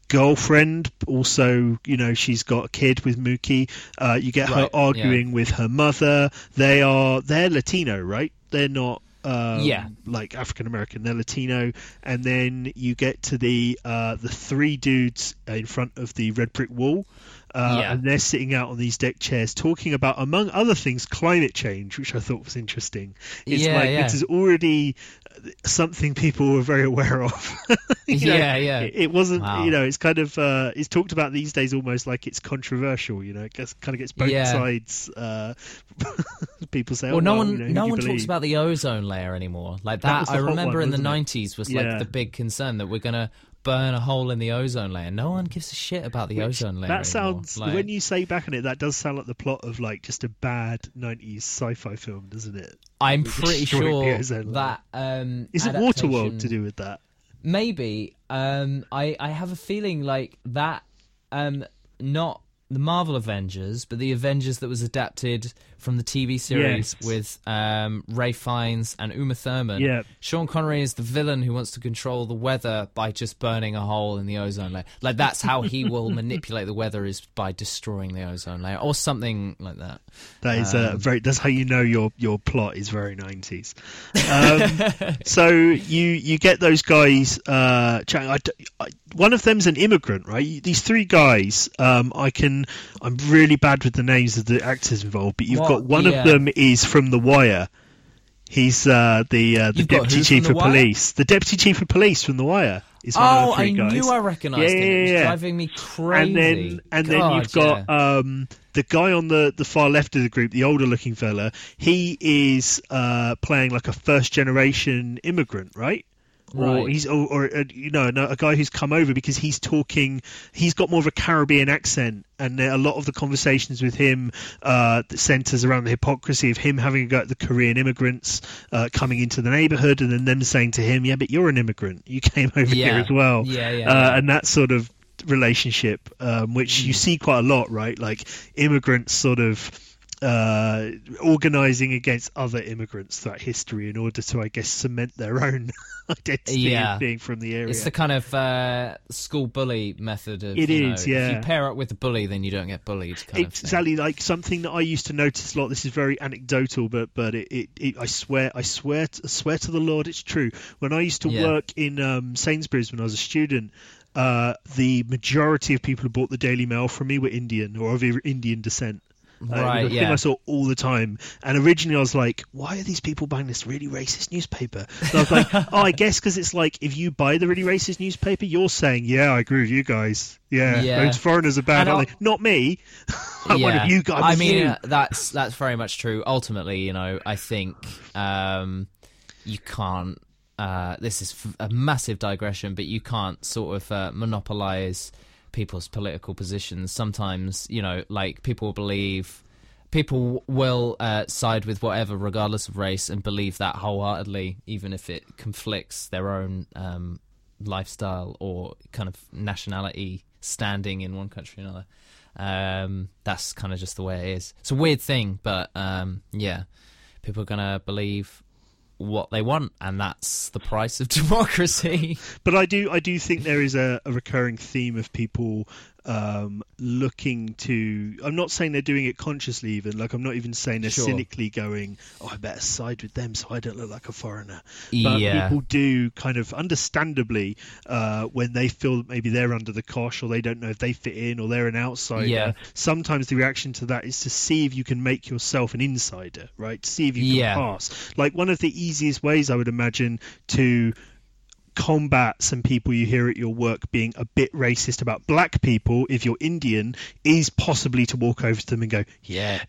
girlfriend. Also, you know, she's got a kid with Mookie. Uh, you get her Right, arguing with her mother. They are they're Latino, right? They're not. Um, Yeah. like African American, they're Latino, and then you get to the uh, the three dudes in front of the red brick wall, uh, Yeah. and they're sitting out on these deck chairs talking about, among other things, climate change, which I thought was interesting. It's Yeah, like yeah. this is already something people were very aware of. [LAUGHS] You know, Yeah, yeah. It, it wasn't, Wow. you know, it's kind of uh, it's talked about these days almost like it's controversial. You know, it gets, kind of gets both Yeah. sides. Uh, [LAUGHS] people say, Well, oh, no well, one, you know, no one believe? talks about the ozone layer anymore. Like That that, I remember one, in the '90s was Yeah. like the big concern that we're gonna burn a hole in the ozone layer. No one gives a shit about the Which- ozone layer. That sounds Like, when you say back on it, that does sound like the plot of like just a bad '90s sci-fi film, doesn't it? I'm pretty sure that um, Is it Waterworld to do with that? Maybe. Um, I I have a feeling like that. Um, not the Marvel Avengers, but the Avengers that was adapted from the TV series Yes. with um, Ralph Fiennes and Uma Thurman. Yeah. Sean Connery is the villain who wants to control the weather by just burning a hole in the ozone layer. Like that's how he will [LAUGHS] manipulate the weather is by destroying the ozone layer or something like that. That is Um, uh, very. That's how you know your your plot is very nineties. Um, [LAUGHS] so you you get those guys. Uh, chatting. I I one of them's an immigrant, right? These three guys. Um, I can. I'm really bad with the names of the actors involved, but you've What? Got one Yeah. of them is from The Wire. He's uh, the uh, the You've deputy chief of The police. The deputy chief of police from The Wire is one Oh, of the I three guys. knew I recognised Yeah, him. It was yeah, yeah. driving me crazy. and then and then you've got yeah. um, the guy on the, the far left of the group, the older looking fella. He is uh, playing like a first generation immigrant, right? Or Right. he's or, or uh, you know a guy who's come over because he's talking. He's got more of a Caribbean accent, and a lot of the conversations with him uh, centers around the hypocrisy of him having a go at the Korean immigrants uh, coming into the neighborhood, and then them saying to him, "Yeah, but you're an immigrant. You came [LAUGHS] over here as well." Yeah, yeah, uh, yeah. and that sort of relationship, um, which Mm. you see quite a lot, right? Like immigrants sort of uh, organizing against other immigrants throughout history in order to, I guess, cement their own [LAUGHS] identity Yeah. being from the area. It's the kind of uh, school bully method of. It you know, yeah. If you pair up with a bully, then you don't get bullied. Kind It's of exactly like something that I used to notice a lot. This is very anecdotal, but but it, it, it I swear I swear I swear to the Lord it's true. When I used to Yeah. work in um, Sainsbury's when I was a student, uh, the majority of people who bought the Daily Mail from me were Indian or of Indian descent. Uh, Right, a thing. I saw all the time. And originally I was like, why are these people buying this really racist newspaper? And I was like, [LAUGHS] oh, I guess because it's like if you buy the really racist newspaper, you're saying, yeah, I agree with you guys. Yeah, Yeah. those foreigners are bad, And aren't they? Not me. [LAUGHS] I'm one Yeah. of you guys. I mean, you. uh, that's that's very much true. Ultimately, you know, I think um, you can't. Uh, this is f- a massive digression, but you can't sort of uh, monopolize people's political positions. Sometimes, you know, like people believe. People will uh, side with whatever, regardless of race, and believe that wholeheartedly, even if it conflicts their own um, lifestyle or kind of nationality standing in one country or another. Um, that's kind of just the way it is. It's a weird thing, but um, yeah, people are gonna believe what they want, and that's the price of [LAUGHS] democracy. But I do, I do think there is a, a recurring theme of people um, looking to. I'm not saying they're doing it consciously, even like I'm not even saying they're Sure. cynically going, "Oh, I better side with them so I don't look like a foreigner." But yeah, people do kind of understandably uh, when they feel that maybe they're under the cosh or they don't know if they fit in or they're an outsider. Yeah. Sometimes the reaction to that is to see if you can make yourself an insider, right? See if you can Yeah. pass. Like one of the easiest ways I would imagine to combat some people you hear at your work being a bit racist about black people if you're Indian is possibly to walk over to them and go, yeah,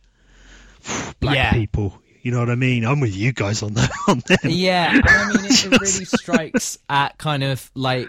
[SIGHS] black Yeah. people. You know what I mean? I'm with you guys on that. [LAUGHS] On them. Yeah, I mean, it [LAUGHS] really strikes at kind of like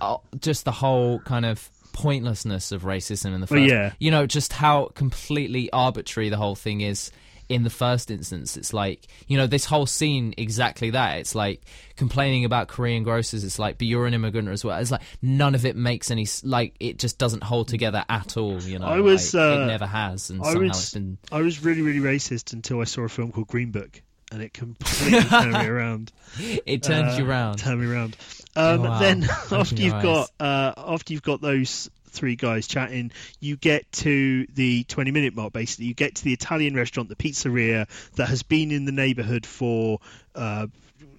uh, just the whole kind of pointlessness of racism in the Well, first. yeah. You know, just how completely arbitrary the whole thing is in the first instance. It's like, you know, this whole scene, exactly that. It's like complaining about Korean grocers. It's like, but you're an immigrant as well. It's like none of it makes any, like, it just doesn't hold together at all, you know. I was, like, uh, it never has, and I somehow was- it's been. I was really, really racist until I saw a film called Green Book, and it completely turned me [LAUGHS] around. It turns Uh, you around. Turn me around. Um, Wow. Then [LAUGHS] after you've eyes. got uh, after you've got those three guys chatting, you get to the twenty minute mark. Basically, you get to the Italian restaurant, the pizzeria that has been in the neighbourhood for. Uh,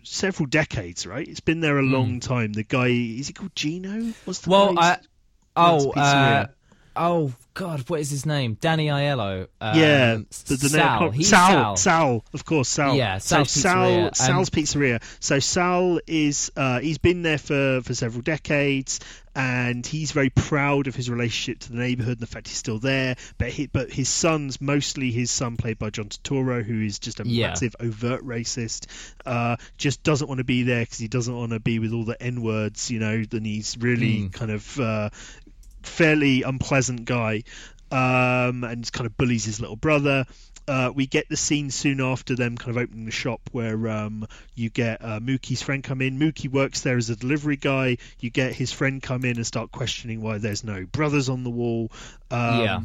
Several decades, right? It's been there a long time. The guy is he called Gino? What's the. Well, I, oh, uh, oh God, what is his name? Danny Aiello. Um, yeah, the, the Sal. name- He's Sal, Sal. Sal, of course, Sal. Yeah, so Sal's Sal, Pizzeria, Sal's Pizzeria. So Sal is uh, he's been there for for several decades, and he's very proud of his relationship to the neighbourhood and the fact he's still there. But he, but his son's mostly his son, played by John Turturro, who is just a Yeah. massive overt racist. Uh, just doesn't want to be there because he doesn't want to be with all the n words, you know. Then he's really Mm. kind of uh, fairly unpleasant guy, um, and kind of bullies his little brother. Uh, we get the scene soon after them kind of opening the shop where um, you get uh, Mookie's friend come in. Mookie works there as a delivery guy. You get his friend come in and start questioning why there's no brothers on the wall. Um, Yeah.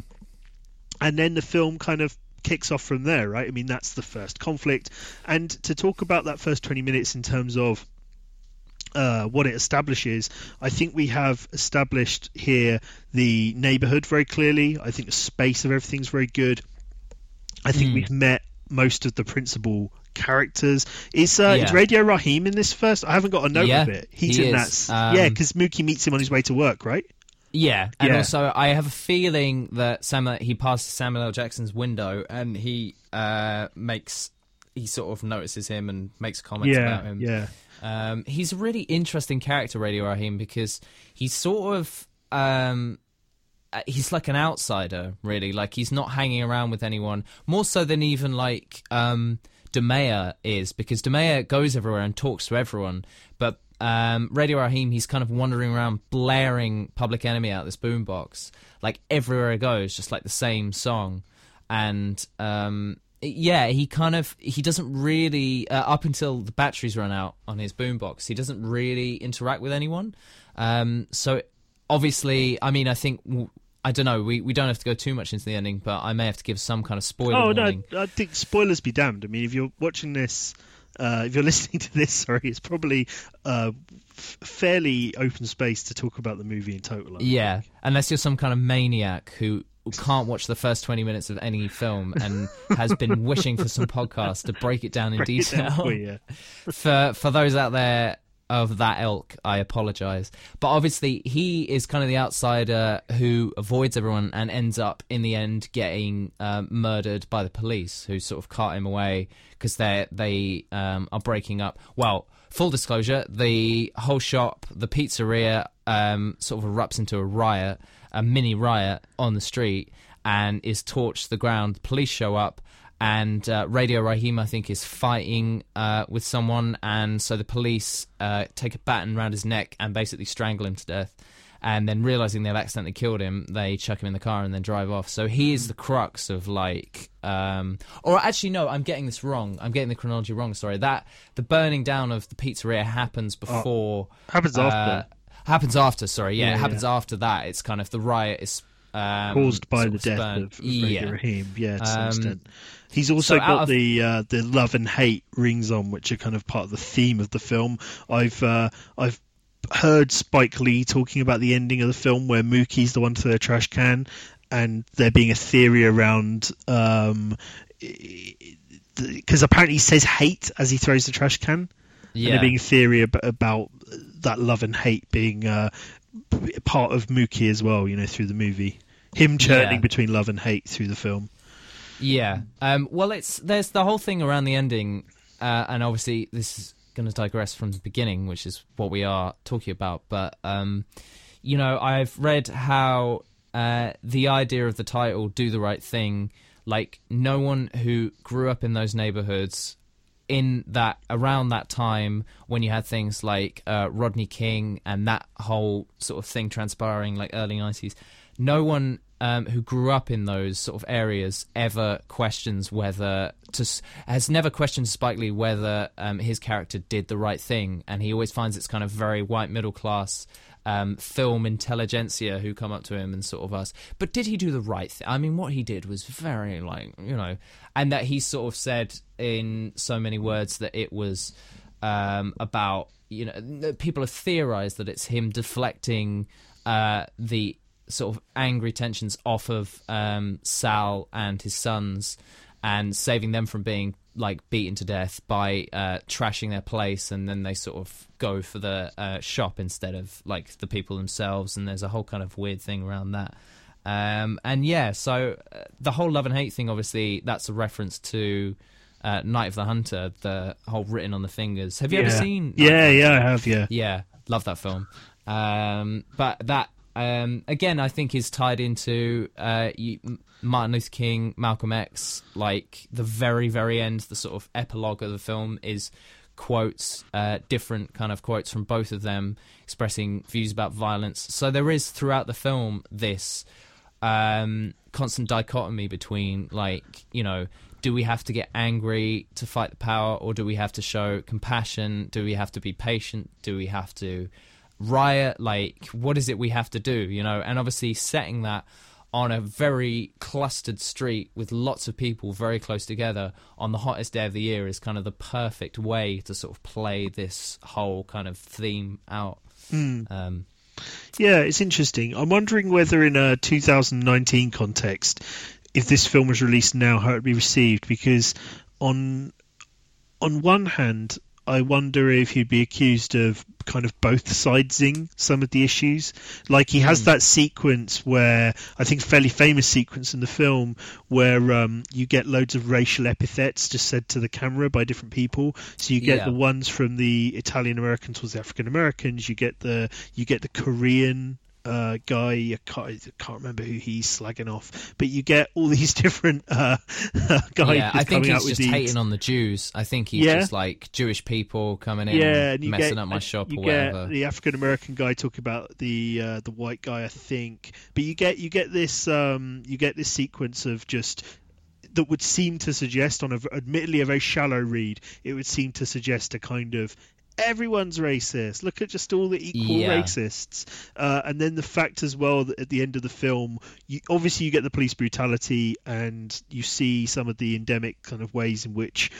And then the film kind of kicks off from there, right? I mean, that's the first conflict. And to talk about that first 20 minutes in terms of uh, what it establishes, I think we have established here the neighborhood very clearly. I think the space of everything's very good. I think Mm. we've met most of the principal characters. Is uh, Yeah. is Radio Raheem in this first? I haven't got a note Yeah, of it. He's he in is. that. Um, yeah, because Mookie meets him on his way to work, right? Yeah, and Yeah. also I have a feeling that Samuel he passes Samuel L. Jackson's window and he uh, makes he sort of notices him and makes comments about him. yeah. Um, he's a really interesting character, Radio Raheem, because he's sort of um, uh, he's like an outsider, really. Like he's not hanging around with anyone more so than even like um, is, because Da Mayor goes everywhere and talks to everyone, but. Um, Radio Raheem, he's kind of wandering around blaring Public Enemy out this boombox, like everywhere he goes, just like the same song, and um, yeah, he kind of he doesn't really uh, up until the batteries run out on his boombox. He doesn't really interact with anyone. Um, so obviously, I mean, I think I don't know. We we don't have to go too much into the ending, but I may have to give some kind of spoiler Oh warning. no, I think spoilers be damned. I mean, if you're watching this, uh, if you're [LAUGHS] listening to this, sorry, it's probably uh, f- fairly open space to talk about the movie in total. I Yeah, think. unless you're some kind of maniac who who can't watch the first 20 minutes of any film and has been wishing for some podcast to break it down in Break it down detail. for you. [LAUGHS] for for those out there of that ilk, I apologize. But obviously, he is kind of the outsider who avoids everyone and ends up in the end getting um, murdered by the police, who sort of cart him away because they they um, are breaking up. Well, full disclosure: the whole shop, the pizzeria, um, sort of erupts into a riot, a mini riot on the street, and is torched to the ground. The police show up and uh, Radio Raheem, I think, is fighting uh, with someone, and so the police uh, take a baton around his neck and basically strangle him to death. And then realizing they've accidentally killed him, they chuck him in the car and then drive off. So he is the crux of like, um, or actually no, I'm getting this wrong. I'm getting the chronology wrong. Sorry, that the burning down of the pizzeria happens before. Happens uh, after. Happens after. Sorry, yeah, Yeah, it happens after that. It's kind of the riot is um, caused by the of death of, of yeah. Raheem. Yeah, to some Um, extent. He's also so got of- the uh, the love and hate rings on, which are kind of part of the theme of the film. I've uh, I've heard Spike Lee talking about the ending of the film where Mookie's the one to throw a trash can, and there being a theory around. Um, because apparently he says hate as he throws the trash can, and Yeah. there being a theory ab- about that love and hate being uh, part of Mookie as well. You know, through the movie, him churning Yeah. between love and hate through the film. Yeah. Um, well, it's there's the whole thing around the ending, uh, and obviously this is going to digress from the beginning, which is what we are talking about. But um, you know, I've read how uh, the idea of the title "Do the Right Thing," like no one who grew up in those neighborhoods in that around that time when you had things like uh, Rodney King and that whole sort of thing transpiring, like early nineties, no one um, who grew up in those sort of areas ever questions whether to has never questioned Spike Lee whether um, his character did the right thing, and he always finds it's kind of very white middle class. Um, film intelligentsia who come up to him and sort of ask, but did he do the right thing? I mean, what he did was very like you know, and that he sort of said in so many words that it was um, about you know people have theorized that it's him deflecting uh, the sort of angry tensions off of um, Sal and his sons and saving them from being like beaten to death by uh, trashing their place and then they sort of go for the uh, shop instead of like the people themselves and there's a whole kind of weird thing around that. Um, and yeah so uh, the whole love and hate thing obviously that's a reference to uh, Night of the Hunter the whole written on the fingers. Have you yeah. ever seen Night yeah yeah I have yeah. Yeah love that film. Um, but that um, again, I think is tied into uh, you, Martin Luther King, Malcolm X. Like the very, very end, the sort of epilogue of the film is quotes, uh, different kind of quotes from both of them expressing views about violence. So there is throughout the film this um, constant dichotomy between, like, you know, do we have to get angry to fight the power, or do we have to show compassion? Do we have to be patient? Do we have to riot like what is it we have to do you know and obviously setting that on a very clustered street with lots of people very close together on the hottest day of the year is kind of the perfect way to sort of play this whole kind of theme out Mm. um, Yeah, it's interesting. I'm wondering whether, in a 2019 context, if this film was released now, how it would be received. Because on on one hand, I wonder if he'd be accused of kind of both sidesing some of the issues. Like he has Mm. that sequence where I think fairly famous sequence in the film where um, you get loads of racial epithets just said to the camera by different people. So you get Yeah. the ones from the Italian Americans towards the African Americans. You get the you get the Korean uh, guy. I can't, I can't remember who he's slagging off, but you get all [LAUGHS] these different uh, [LAUGHS] guys. yeah, I think coming out he's just these- hating on the Jews. I think he's Yeah. just like Jewish people coming in, yeah, and messing get, up my shop you or get whatever. the African American guy talking about the uh, the white guy, I think. But you get you get this um, you get this sequence of just that would seem to suggest on a admittedly a very shallow read, it would seem to suggest a kind of everyone's racist. Look at just all the equal Yeah. racists, uh, and then the fact as well that at the end of the film, you, obviously you get the police brutality, and you see some of the endemic kind of ways in which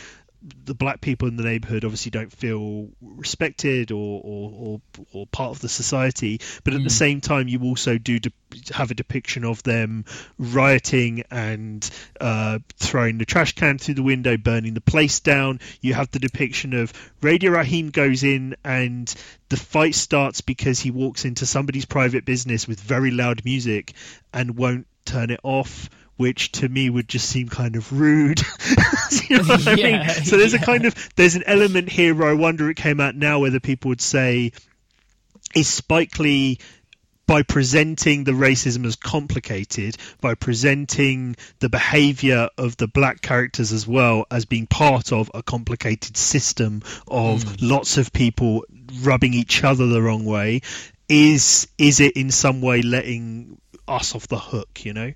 the black people in the neighborhood obviously don't feel respected or or, or, or part of the society but at the Mm. same time you also do de- have a depiction of them rioting and uh, throwing the trash can through the window burning the place down you have the depiction of Radio Raheem goes in and the fight starts because he walks into somebody's private business with very loud music and won't turn it off which to me would just seem kind of rude. [LAUGHS] you know what I mean? So there's a kind of there's an element here where I wonder it came out now whether people would say is Spike Lee by presenting the racism as complicated, by presenting the behavior of the black characters as well as being part of a complicated system of hmm. lots of people rubbing each other the wrong way, is is it in some way letting us off the hook, you know?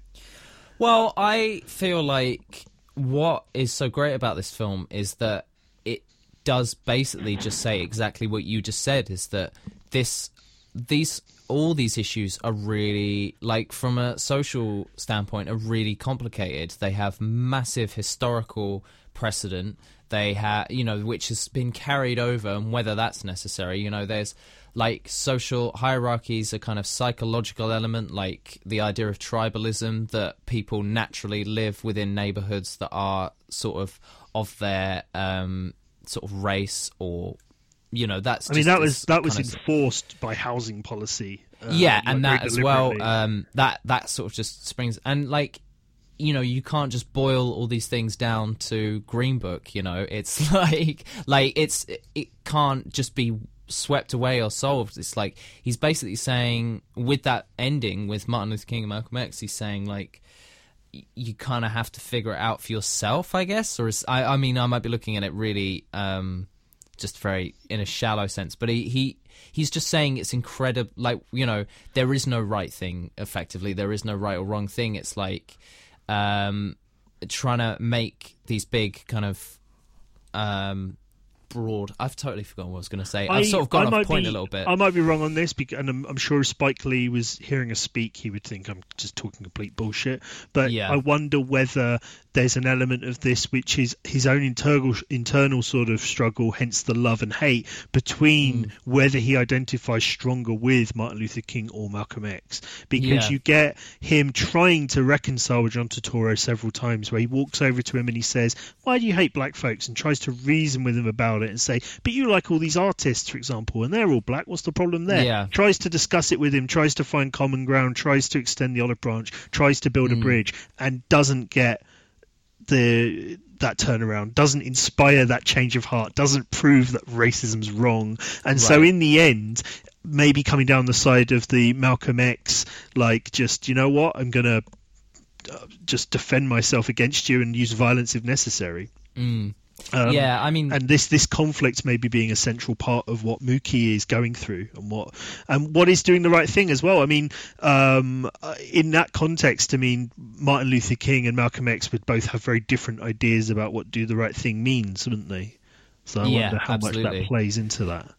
Well, I feel like what is so great about this film is that it does basically just say exactly what you just said is that this these all these issues are really like from a social standpoint are really complicated. They have massive historical precedent. They have, you know, which has been carried over, and whether that's necessary, you know, there's like social hierarchies, a kind of psychological element, like the idea of tribalism that people naturally live within neighborhoods that are sort of of their um, sort of race or you know that's I mean that was that was kind of- enforced by housing policy. uh, yeah and very that as well um that that sort of just springs and like you know you can't just boil all these things down to Green Book. You know, it's [LAUGHS] like like it's it can't just be swept away or solved. It's like he's basically saying with that ending with Martin Luther King and Malcolm X, he's saying like you kind of have to figure it out for yourself, I guess. Or is, I, I mean, I might be looking at it really um, just very in a shallow sense, but he, he he's just saying it's incredible. Like you know, there is no right thing. Effectively, there is no right or wrong thing. It's like um, trying to make these big kind of um, broad. I've totally forgotten what I was going to say. I've sort of gone off point be, a little bit. I might be wrong on this, and I'm, I'm, sure if Spike Lee was hearing us speak, he would think I'm just talking complete bullshit. But yeah. I wonder whether there's an element of this which is his own internal internal sort of struggle, hence the love and hate between mm. whether he identifies stronger with Martin Luther King or Malcolm X, because yeah. you get him trying to reconcile with John Turturro several times, where he walks over to him and he says, "Why do you hate black folks?" and tries to reason with him about it and say, "But you like all these artists, for example, and they're all black. What's the problem there?" Yeah. Tries to discuss it with him, tries to find common ground, tries to extend the olive branch, tries to build mm. a bridge, and doesn't get the that turnaround doesn't inspire that change of heart doesn't prove that racism's wrong and right. so in the end maybe coming down the side of the Malcolm X like just you know what I'm gonna uh, just defend myself against you and use violence if necessary mm. Um, yeah, I mean, and this this conflict maybe being a central part of what Mookie is going through, and what and what is doing the right thing as well. I mean, um, uh, in that context, I mean, Martin Luther King and Malcolm X would both have very different ideas about what do the right thing means, wouldn't they? So I yeah, wonder how absolutely. much that plays into that.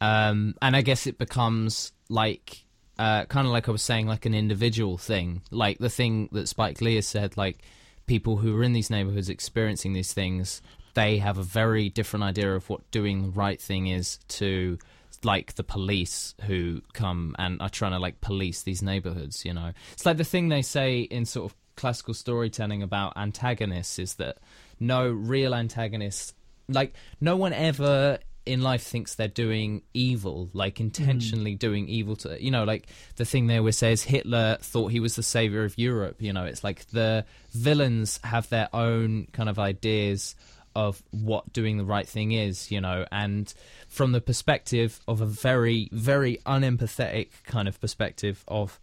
Um, and I guess it becomes like uh, kind of like I was saying, like an individual thing, like the thing that Spike Lee has said, like people who are in these neighborhoods experiencing these things they have a very different idea of what doing the right thing is to like the police who come and are trying to like police these neighborhoods you know it's like the thing they say in sort of classical storytelling about antagonists is that no real antagonists like no one ever in life thinks they're doing evil, like intentionally mm. doing evil to you know, like the thing they always say is Hitler thought he was the savior of Europe. You know, it's like the villains have their own kind of ideas of what doing the right thing is, you know, and from the perspective of a very, very unempathetic kind of perspective of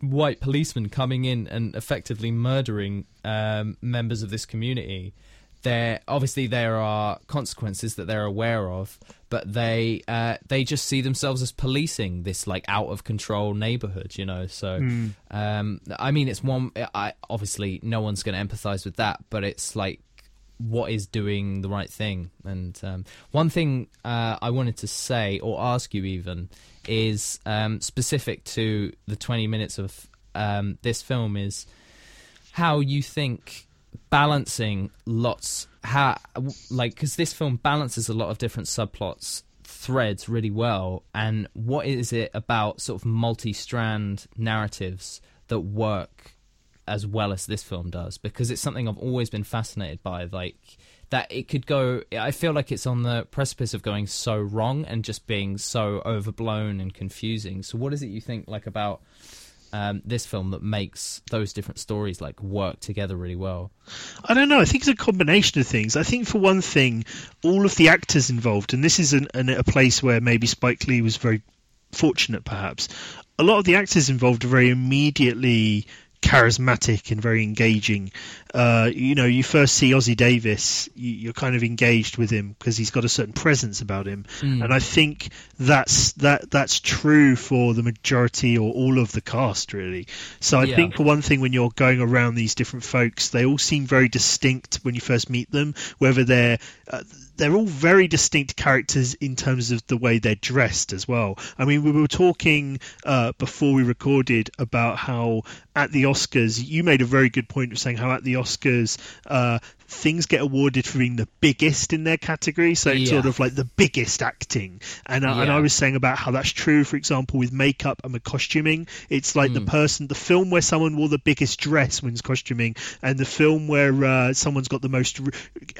white policemen coming in and effectively murdering um, members of this community. There obviously there are consequences that they're aware of, but they uh, they just see themselves as policing this like out of control neighborhood, you know. So, mm. um, I mean, it's one. I obviously no one's going to empathize with that, but it's like what is doing the right thing. And um, one thing uh, I wanted to say or ask you even is um, specific to the 20 minutes of um, this film is how you think balancing lots how like because this film balances a lot of different subplots threads really well and what is it about sort of multi-strand narratives that work as well as this film does because it's something I've always been fascinated by. Like that it could go. I feel like it's on the precipice of going so wrong and just being so overblown and confusing. So, what is it you think like about? Um, this film that makes those different stories like work together really well? I don't know. I think it's a combination of things. I think for one thing, all of the actors involved, and this is an, an, a place where maybe Spike Lee was very fortunate, perhaps. A lot of the actors involved are very immediately charismatic and very engaging. Uh, you know, you first see Ossie Davis, you, are kind of engaged with him because he's got a certain presence about him, mm. and I think that's that that's true for the majority or all of the cast, really. So I yeah. think for one thing, when you're going around these different folks, they all seem very distinct when you first meet them, whether they're uh, they're all very distinct characters in terms of the way they're dressed as well. I mean, we were talking uh, before we recorded about how at the Oscars, you made a very good point of saying how at the Oscars, uh, things get awarded for being the biggest in their category. So it's yeah. sort of like the biggest acting. And, yeah. and I was saying about how that's true, for example, with makeup and with costuming. It's like mm. the person, the film where someone wore the biggest dress wins costuming, and the film where uh, someone's got the most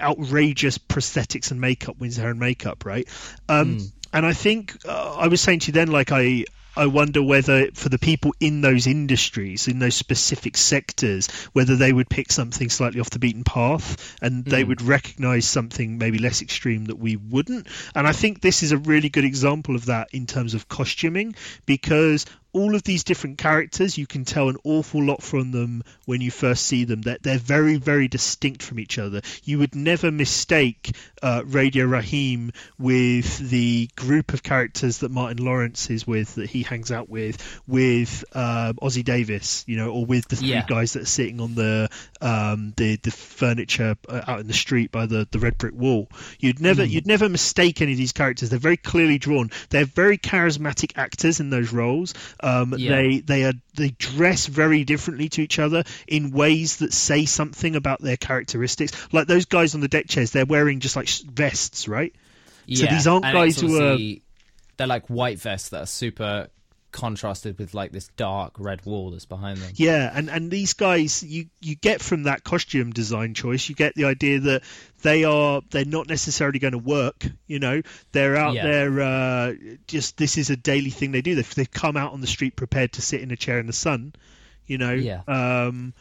outrageous prosthetics and makeup wins hair and makeup, right? Um, mm. And I think uh, I was saying to you then, like I I wonder whether for the people in those industries, in those specific sectors, whether they would pick something slightly off the beaten path and they Mm. would recognize something maybe less extreme that we wouldn't. And I think this is a really good example of that in terms of costuming because all of these different characters, you can tell an awful lot from them when you first see them. That they're very, very distinct from each other. You would never mistake uh, Radio Raheem with the group of characters that Martin Lawrence is with, that he hangs out with, with um, Ossie Davis, you know, or with the three Yeah. guys that are sitting on the um, the the furniture uh, out in the street by the the red brick wall. You'd never Mm. you'd never mistake any of these characters. They're very clearly drawn. They're very charismatic actors in those roles. Um, Yeah. They they are they dress very differently to each other in ways that say something about their characteristics. Like those guys on the deck chairs, they're wearing just like vests, right? Yeah. So these aren't and guys who are- They're like white vests that are super contrasted with like this dark red wall that's behind them. Yeah, and and these guys, you you get from that costume design choice, you get the idea that they are they're not necessarily going to work. You know, they're out Yeah. there uh, just this is a daily thing they do. They've they've come out on the street prepared to sit in a chair in the sun. You know, Yeah. um,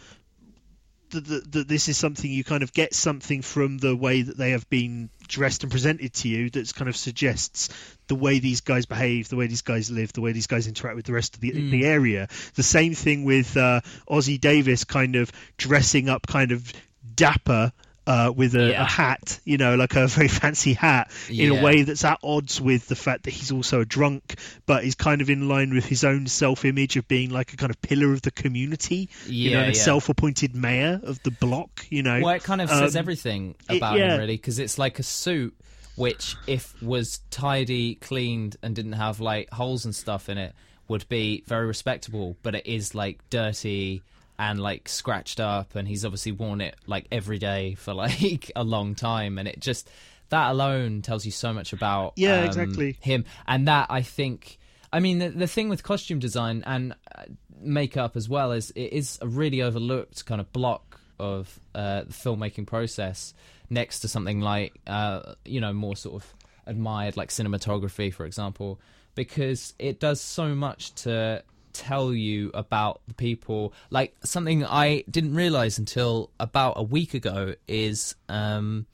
that this is something you kind of get something from the way that they have been dressed and presented to you that kind of suggests the way these guys behave, the way these guys live, the way these guys interact with the rest of the, Mm. the area. The same thing with uh, Ossie Davis kind of dressing up kind of dapper. Uh, with a, Yeah. a hat, you know, like a [LAUGHS] very fancy hat, in Yeah. a way that's at odds with the fact that he's also a drunk, but is kind of in line with his own self-image of being like a kind of pillar of the community, you know, Yeah, a self-appointed mayor of the block, you know. Well, it kind of says Um, everything it- about yeah. him, really, because it's like a suit which, if was tidy, cleaned, and didn't have like holes and stuff in it, would be very respectable. But it is like dirty and like scratched up, and he's obviously worn it like every day for [LAUGHS] like a long time, and it just that alone tells you so much about Yeah, um, exactly. him, and that I think. I mean, the, the thing with costume design and uh, makeup as well is it is a really overlooked kind of block of uh, the filmmaking process next to something like uh, you know more sort of admired like cinematography, for example, because it does so much to tell you about the people. Like something I didn't realize until about a week ago is um,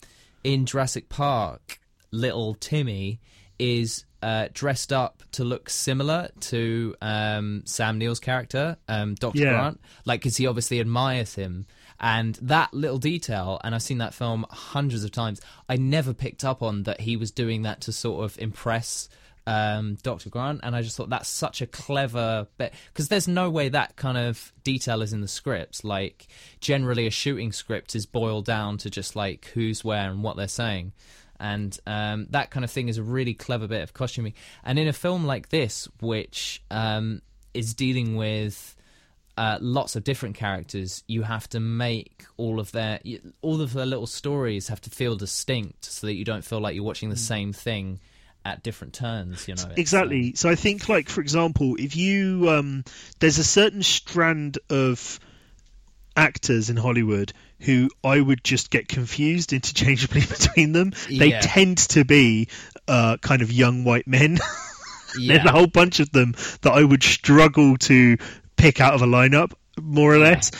in Jurassic Park, little Timmy is uh, dressed up to look similar to um, Sam Neill's character, um, Dr. Yeah. Grant, like because he obviously admires him. And that little detail, and I've seen that film hundreds of times, I never picked up on that he was doing that to sort of impress um, Dr. Grant. And I just thought that's such a clever bit because there's no way that kind of detail is in the scripts. Like, generally, a shooting script is boiled down to just like who's where and what they're saying and um, that kind of thing is a really clever bit of costuming. And in a film like this, which um, is dealing with uh, lots of different characters, you have to make all of their all of their little stories have to feel distinct, so that you don't feel like you're watching the same thing at different turns. You know, exactly. So I think, like for example, if you um, there's a certain strand of actors in Hollywood who I would just get confused interchangeably [LAUGHS] between them. They Yeah. tend to be uh, kind of young white men. um, [LAUGHS] There's a whole bunch of them that I would struggle to pick out of a lineup, more or less.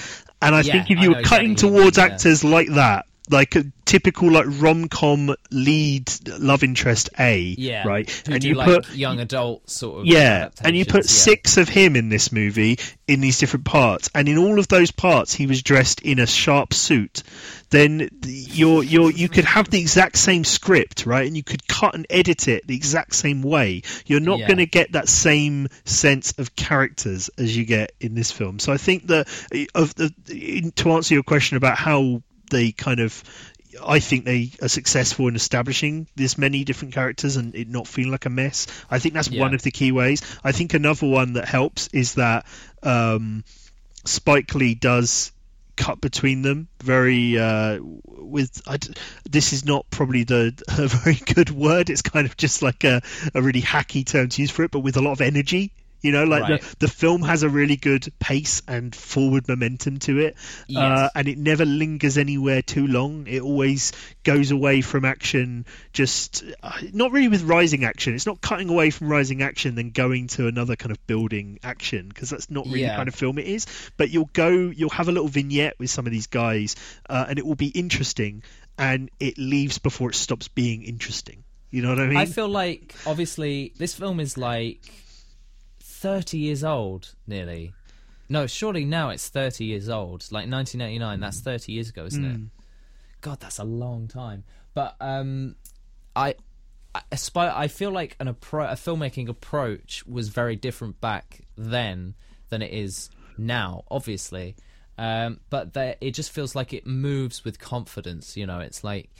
And I Yeah, think if you know were cutting exactly towards mean, yeah. actors like that, like a typical like rom com lead love interest A, yeah, right? Who and you like put young adult sort of yeah, and you put yeah. six of him in this movie in these different parts, and in all of those parts he was dressed in a sharp suit. Then you're you're you could have the exact same script, right? And you could cut and edit it the exact same way. You're not Yeah. going to get that same sense of characters as you get in this film. So I think that of the to answer your question about how they kind of I think they are successful in establishing this many different characters and it not feeling like a mess. I think that's Yeah. one of the key ways. I think another one that helps is that um, Spike Lee does cut between them very uh, with I this is not probably the [LAUGHS] a very good word it's kind of just like a, a really hacky term to use for it but with a lot of energy You know, like Right. the the film has a really good pace and forward momentum to it, uh, and it never lingers anywhere too long. It always goes away from action, just uh, not really with rising action. It's not cutting away from rising action then going to another kind of building action because that's not really the kind of film it is. But you'll go, you'll have a little vignette with some of these guys, uh, and it will be interesting, and it leaves before it stops being interesting. You know what I mean? I feel like obviously this film is like thirty years old, nearly. No, surely now it's thirty years old. Like 1989, that's thirty years ago, isn't it? God, that's a long time. But um, I, I aspire. I feel like an appro- a filmmaking approach was very different back then than it is now. Obviously, um, but there, it just feels like it moves with confidence. You know, it's like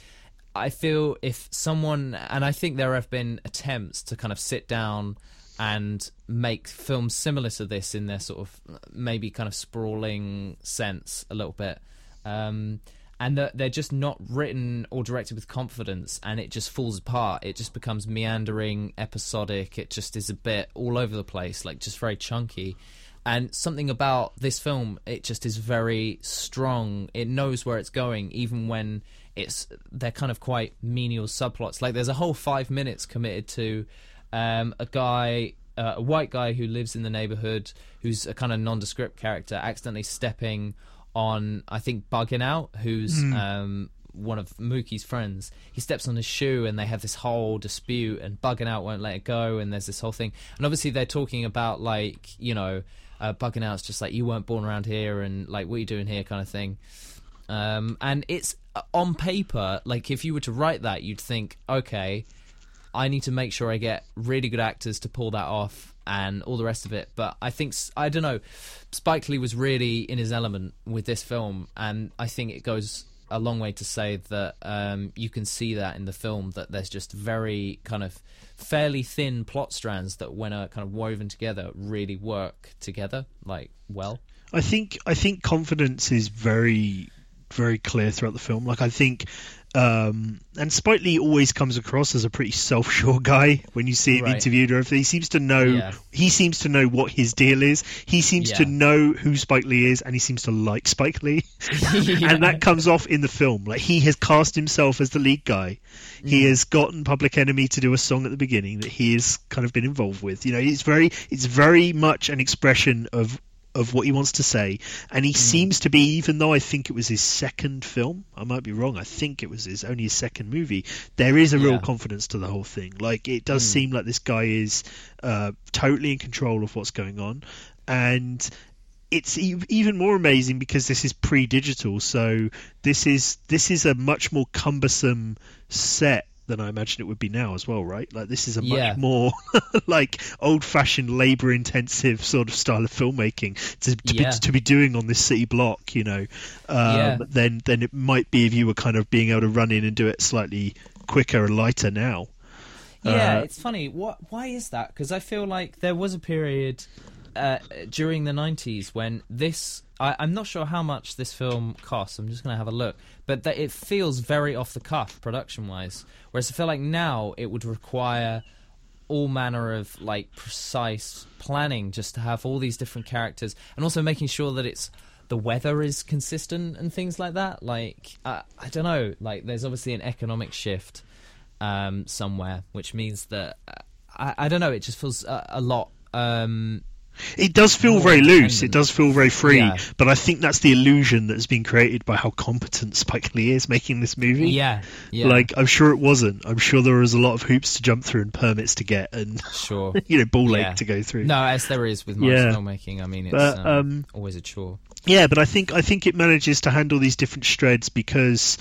I feel if someone, and I think there have been attempts to kind of sit down and make films similar to this in their sort of maybe kind of sprawling sense a little bit. Um, and that they're just not written or directed with confidence, and it just falls apart. It just becomes meandering, episodic. It just is a bit all over the place, like just very chunky. And something about this film, it just is very strong. It knows where it's going, even when it's they're kind of quite menial subplots. Like there's a whole five minutes committed to um, a guy, uh, a white guy who lives in the neighborhood, who's a kind of nondescript character, accidentally stepping on, I think, Buggin' Out, who's um, one of Mookie's friends. He steps on his shoe, and they have this whole dispute, and Buggin' Out won't let it go, and there's this whole thing. And obviously, they're talking about like you know, uh, Buggin' Out's just like you weren't born around here, and like what are you doing here, kind of thing. Um, and it's uh, on paper, like if you were to write that, you'd think, okay, I need to make sure I get really good actors to pull that off and all the rest of it. But I think I don't know. Spike Lee was really in his element with this film, and I think it goes a long way to say that um, you can see that in the film that there's just very kind of fairly thin plot strands that, when are kind of woven together, really work together like well. I think I think confidence is very very clear throughout the film. Like I think um and Spike Lee always comes across as a pretty [LAUGHS] self-sure guy when you see him Right. interviewed or everything. He seems to know Yeah. he seems to know what his deal is. He seems to know who Spike Lee is and he seems to like Spike Lee. Yeah. [LAUGHS] [LAUGHS] and that comes off in the film. Like he has cast himself as the lead guy. He has gotten Public Enemy to do a song at the beginning that he has kind of been involved with. You know, it's very it's very much an expression of of what he wants to say, and he seems to be. Even though I think it was his second film, I might be wrong. I think it was his only his second movie. There is a real confidence to the whole thing. Like it does seem like this guy is uh, totally in control of what's going on, and it's even more amazing because this is pre-digital so this is this is a much more cumbersome set than I imagine it would be now as well, right? Like this is a much Yeah. more [LAUGHS] like old-fashioned, labor-intensive sort of style of filmmaking to to, Yeah. be, to be doing on this city block, you know. Um, Yeah. Then then it might be if you were kind of being able to run in and do it slightly quicker and lighter now. Yeah, Uh, it's funny. What? Why is that? Because I feel like there was a period uh, during the '90s when this. I, I'm not sure how much this film costs. I'm just going to have a look, but it feels very off the cuff production-wise. Whereas I feel like now it would require all manner of like precise planning just to have all these different characters and also making sure that it's the weather is consistent and things like that like uh, i don't know like there's obviously an economic shift um somewhere which means that uh, I, I don't know it just feels a, a lot um It does feel very loose. It does feel very free. Yeah. But I think that's the illusion that's been created by how competent Spike Lee is making this movie. yeah yeah Like I'm sure it wasn't. I'm sure there was a lot of hoops to jump through and permits to get, and sure [LAUGHS] you know ball Yeah. ache to go through. no as there is with most Yeah. filmmaking i mean it's But, um, um, always a chore Yeah, but I think I think it manages to handle these different shreds because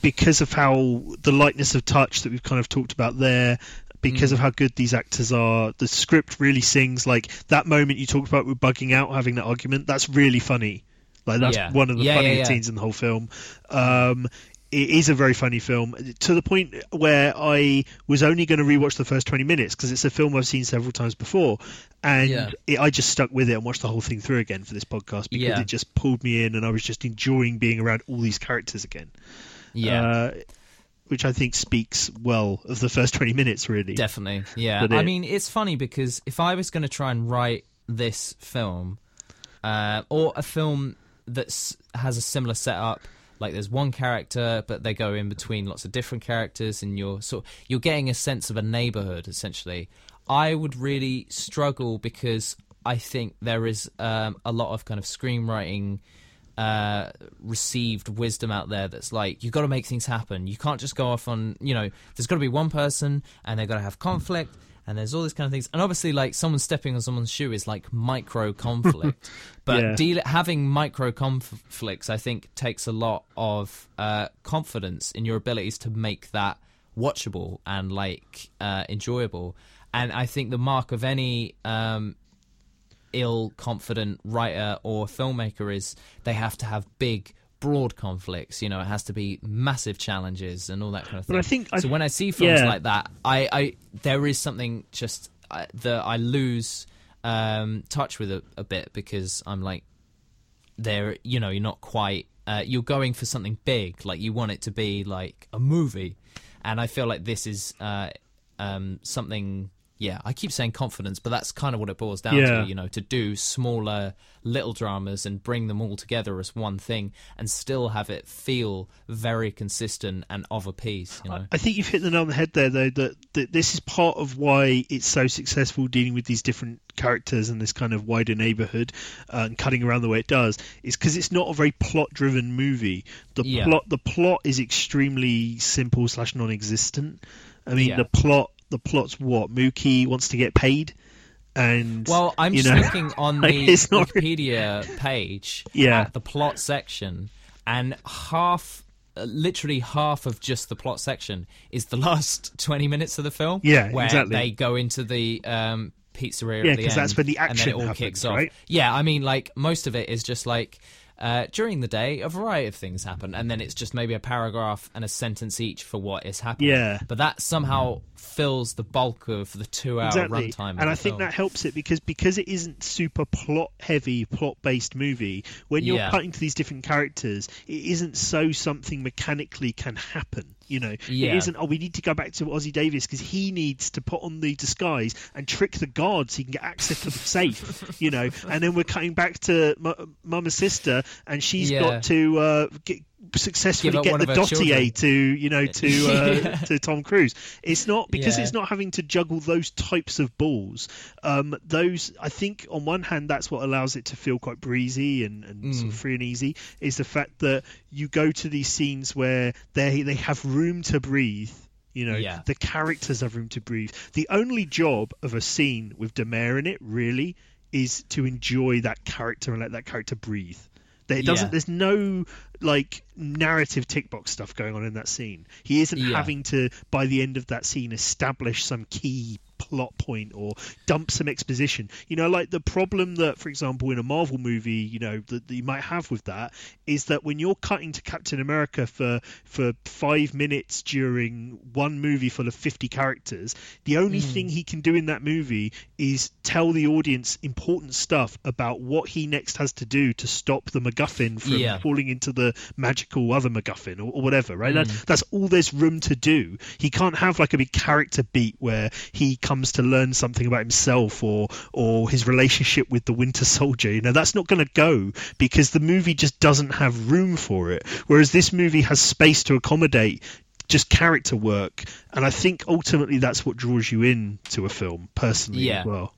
because of how the lightness of touch that we've kind of talked about there. Because Mm. of how good these actors are, the script really sings like that moment you talked about with Buggin' Out, having that argument. That's really funny. Like that's Yeah. one of the Yeah, yeah, funnier yeah. scenes in the whole film. Um, it is a very funny film to the point where I was only going to rewatch the first 20 minutes because it's a film I've seen several times before. And Yeah. it, I just stuck with it and watched the whole thing through again for this podcast because Yeah. it just pulled me in and I was just enjoying being around all these characters again. yeah Uh, which I think speaks well of the first twenty minutes. Really, Definitely, yeah. But I mean, it's funny because if I was going to try and write this film, uh, or a film that has a similar setup, like there's one character, but they go in between lots of different characters, and you're sort you're getting a sense of a neighborhood essentially. I would really struggle because I think there is um, a lot of kind of screenwriting uh, received wisdom out there that's like you've got to make things happen. You can't just go off on you know. There's got to be one person, and they've got to have conflict, and there's all these kind of things. And obviously, like someone stepping on someone's shoe is like micro conflict, [LAUGHS] but Yeah. deal- having micro conflicts, I think, takes a lot of uh, confidence in your abilities to make that watchable and like uh, enjoyable. And I think the mark of any um, ill confident writer or filmmaker is they have to have big broad conflicts you know it has to be massive challenges and all that kind of thing But I think I- so when i see films yeah. like that i i there is something just uh, that i lose um touch with a, a bit because i'm like there you know you're not quite uh, you're going for something big like you want it to be like a movie and i feel like this is uh um something yeah i keep saying confidence but that's kind of what it boils down Yeah. to you know to do smaller little dramas and bring them all together as one thing and still have it feel very consistent and of a piece you know I think you've hit the nail on the head there, though. That, that this is part of why it's so successful dealing with these different characters and this kind of wider neighborhood uh, and cutting around the way it does. Is because it's not a very plot-driven movie. The Yeah. plot, the plot is extremely simple slash non-existent. I mean, Yeah. the plot, the plot's what Mookie wants to get paid, and Well, I'm you just know, looking on [LAUGHS] the Wikipedia page Yeah. at the plot section, and half, uh, literally half of just the plot section is the [LAUGHS] last 20 minutes of the film. Yeah, where exactly. they go into the um, pizzeria. Yeah, at the 'cause that's end, when the and then action it all happens, kicks off. right? Yeah, I mean, like most of it is just like. Uh, during the day, a variety of things happen, and then it's just maybe a paragraph and a sentence each for what is happening. Yeah. but that somehow fills the bulk of the two-hour exactly. runtime. and I think film. that helps it because because it isn't super plot heavy, plot based movie. When you're Yeah. cutting to these different characters, it isn't so something mechanically can happen. You know, Yeah. it isn't. Oh, we need to go back to Ossie Davis because he needs to put on the disguise and trick the guards so he can get access to the safe. [LAUGHS] You know, and then we're cutting back to M- mum and sister, and she's Yeah. got to uh, get successfully get the dossier to you know to uh, Yeah. [LAUGHS] to Tom Cruise. It's not because Yeah. it's not having to juggle those types of balls. Um, those I think on one hand that's what allows it to feel quite breezy and, and sort of Mm. free and easy is the fact that you go to these scenes where they they have room to breathe. You know, Yeah. the characters have room to breathe. The only job of a scene with Da Mayor in it really is to enjoy that character and let that character breathe. That It doesn't. Yeah. There's no like narrative tick box stuff going on in that scene. He isn't Yeah. having to by the end of that scene establish some key plot point or dump some exposition. You know, like the problem that, for example, in a Marvel movie, you know, that, that you might have with that is that when you're cutting to Captain America for for five minutes during one movie full of fifty characters, the only Hmm. thing he can do in that movie is tell the audience important stuff about what he next has to do to stop the MacGuffin from Yeah. falling into the magical other MacGuffin or, or whatever, right? That, Mm. that's all there's room to do. He can't have like a big character beat where he comes to learn something about himself or or his relationship with the Winter Soldier. You know, that's not going to go because the movie just doesn't have room for it. Whereas this movie has space to accommodate just character work, and I think ultimately that's what draws you in to a film personally Yeah. as well.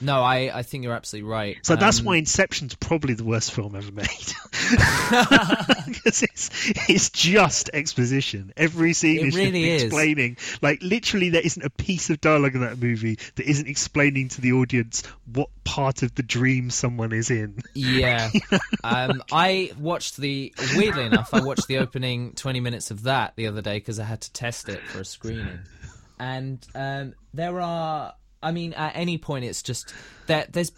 No, I, I think you're absolutely right. So that's Um, why Inception's probably the worst film ever made. [LAUGHS] [LAUGHS] Because it's it's just exposition. Every scene It is really just is. explaining. Like literally, there isn't a piece of dialogue in that movie that isn't explaining to the audience what part of the dream someone is in. Yeah. [LAUGHS] um, I watched the, weirdly enough, I watched the opening 20 minutes of that the other day because I had to test it for a screening. And um, there are, I mean, at any point, it's just that there's,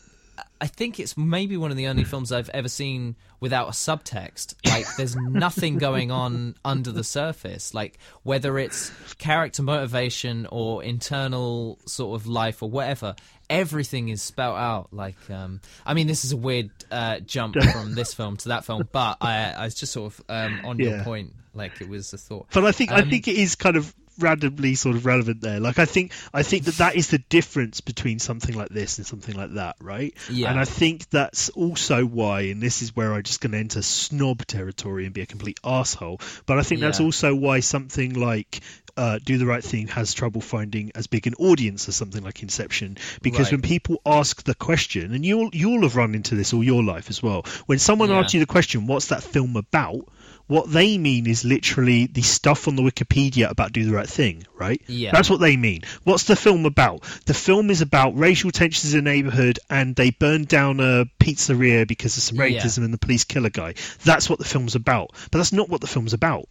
I think it's maybe one of the only films I've ever seen without a subtext. Like, there's nothing going on under the surface. Like, whether it's character motivation or internal sort of life or whatever, everything is spelt out. Like, um, I mean, this is a weird uh, jump from this film to that film, but I, I was just sort of um, on your point. Like, it was a thought. But I think I Um, think it is kind of randomly sort of relevant there. Like I think I think that that is the difference between something like this and something like that, right? Yeah. And I think that's also why, and this is where I'm just going to enter snob territory and be a complete asshole. But I think that's also why something like uh, Do the Right Thing has trouble finding as big an audience as something like Inception, because Right. when people ask the question, and you'll you'll have run into this all your life as well, when someone Yeah. asks you the question, "What's that film about?" What they mean is literally the stuff on the Wikipedia about Do the Right Thing, right? Yeah. That's what they mean. What's the film about? The film is about racial tensions in a neighborhood and they burn down a pizzeria because of some Yeah. racism and the police kill a guy. That's what the film's about. But that's not what the film's about.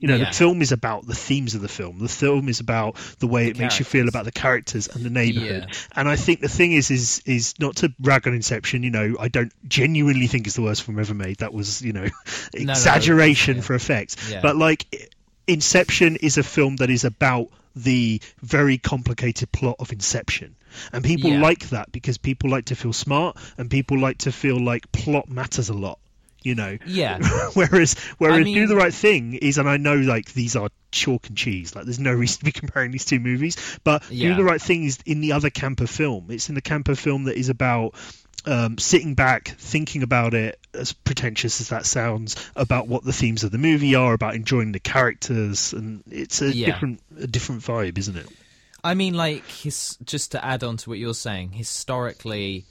You know, Yeah. the film is about the themes of the film. The film is about the way it makes you feel about the characters and the neighborhood. Yeah. And I think the thing is, is, is not to rag on Inception. You know, I don't genuinely think it's the worst film ever made. That was, you know, [LAUGHS] no, exaggeration yeah. for effect. But like, Inception is a film that is about the very complicated plot of Inception. And people Yeah. like that because people like to feel smart and people like to feel like plot matters a lot. You know, Yeah. [LAUGHS] whereas whereas mean- do the right thing is, and I know like these are chalk and cheese, like there's no reason to be [LAUGHS] comparing these two movies, but Yeah. do the right thing is in the other camp of film. It's in the camp of film that is about um, sitting back, thinking about it, as pretentious as that sounds, about what the themes of the movie are, about enjoying the characters, and it's a Yeah. different a different vibe, isn't it? I mean, like, his, just to add on to what you're saying, historically,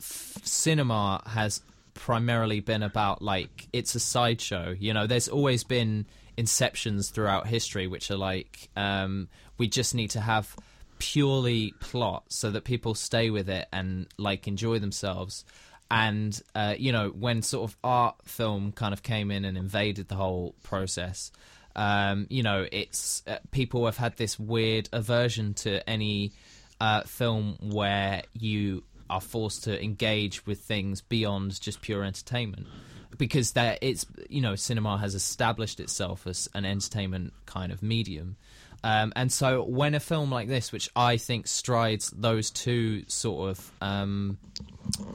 f- cinema has primarily been about, like, it's a sideshow. You know, there's always been inceptions throughout history, which are like, um, we just need to have purely plot so that people stay with it and, like, enjoy themselves. And, uh, you know, when sort of art film kind of came in and invaded the whole process, um, you know, it's uh, people have had this weird aversion to any uh, film where you are forced to engage with things beyond just pure entertainment, because that it's you know cinema has established itself as an entertainment kind of medium. Um, and so, when a film like this, which I think strides those two sort of um,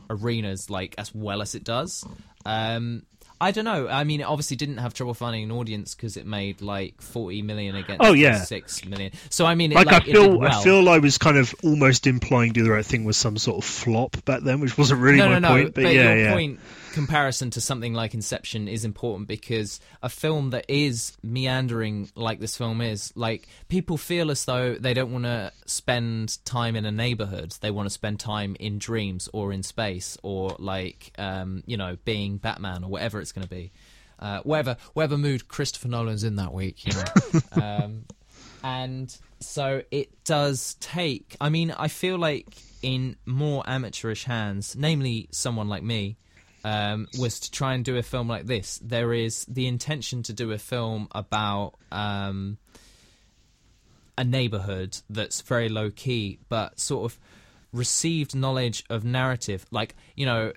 arenas like as well as it does, um, I don't know. I mean, it obviously didn't have trouble finding an audience because it made like forty million against Oh, yeah. six million. So I mean, it, Like, like, I feel, well. I feel I was kind of almost implying "Do the Right Thing" was some sort of flop back then, which wasn't really no, my no, no. point. But, yeah, your yeah. point comparison to something like Inception is important because a film that is meandering like this film is, like people feel as though they don't want to spend time in a neighborhood. They want to spend time in dreams or in space or like um, you know being Batman or whatever it's going to be. Uh, whatever whatever mood Christopher Nolan's in that week, you know. [LAUGHS] um, and so it does take i mean i feel like in more amateurish hands namely someone like me um, was to try and do a film like this there is the intention to do a film about um, a neighborhood that's very low key but sort of received knowledge of narrative like you know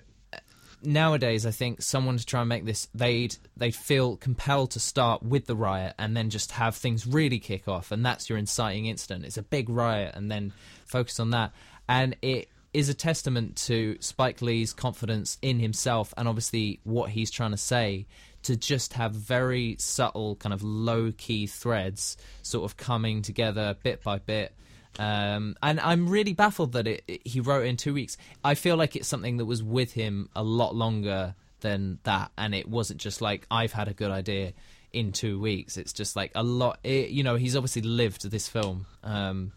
nowadays I think someone to try and make this they'd they'd feel compelled to start with the riot and then just have things really kick off and that's your inciting incident. It's a big riot and then focus on that. And it is a testament to Spike Lee's confidence in himself and obviously what he's trying to say to just have very subtle kind of low key threads sort of coming together bit by bit um, and I'm really baffled that it, it- he wrote in two weeks. I feel like it's something that was with him a lot longer than that, and it wasn't just like I've had a good idea in two weeks. It's just like a lot. It, you know, he's obviously lived this film um,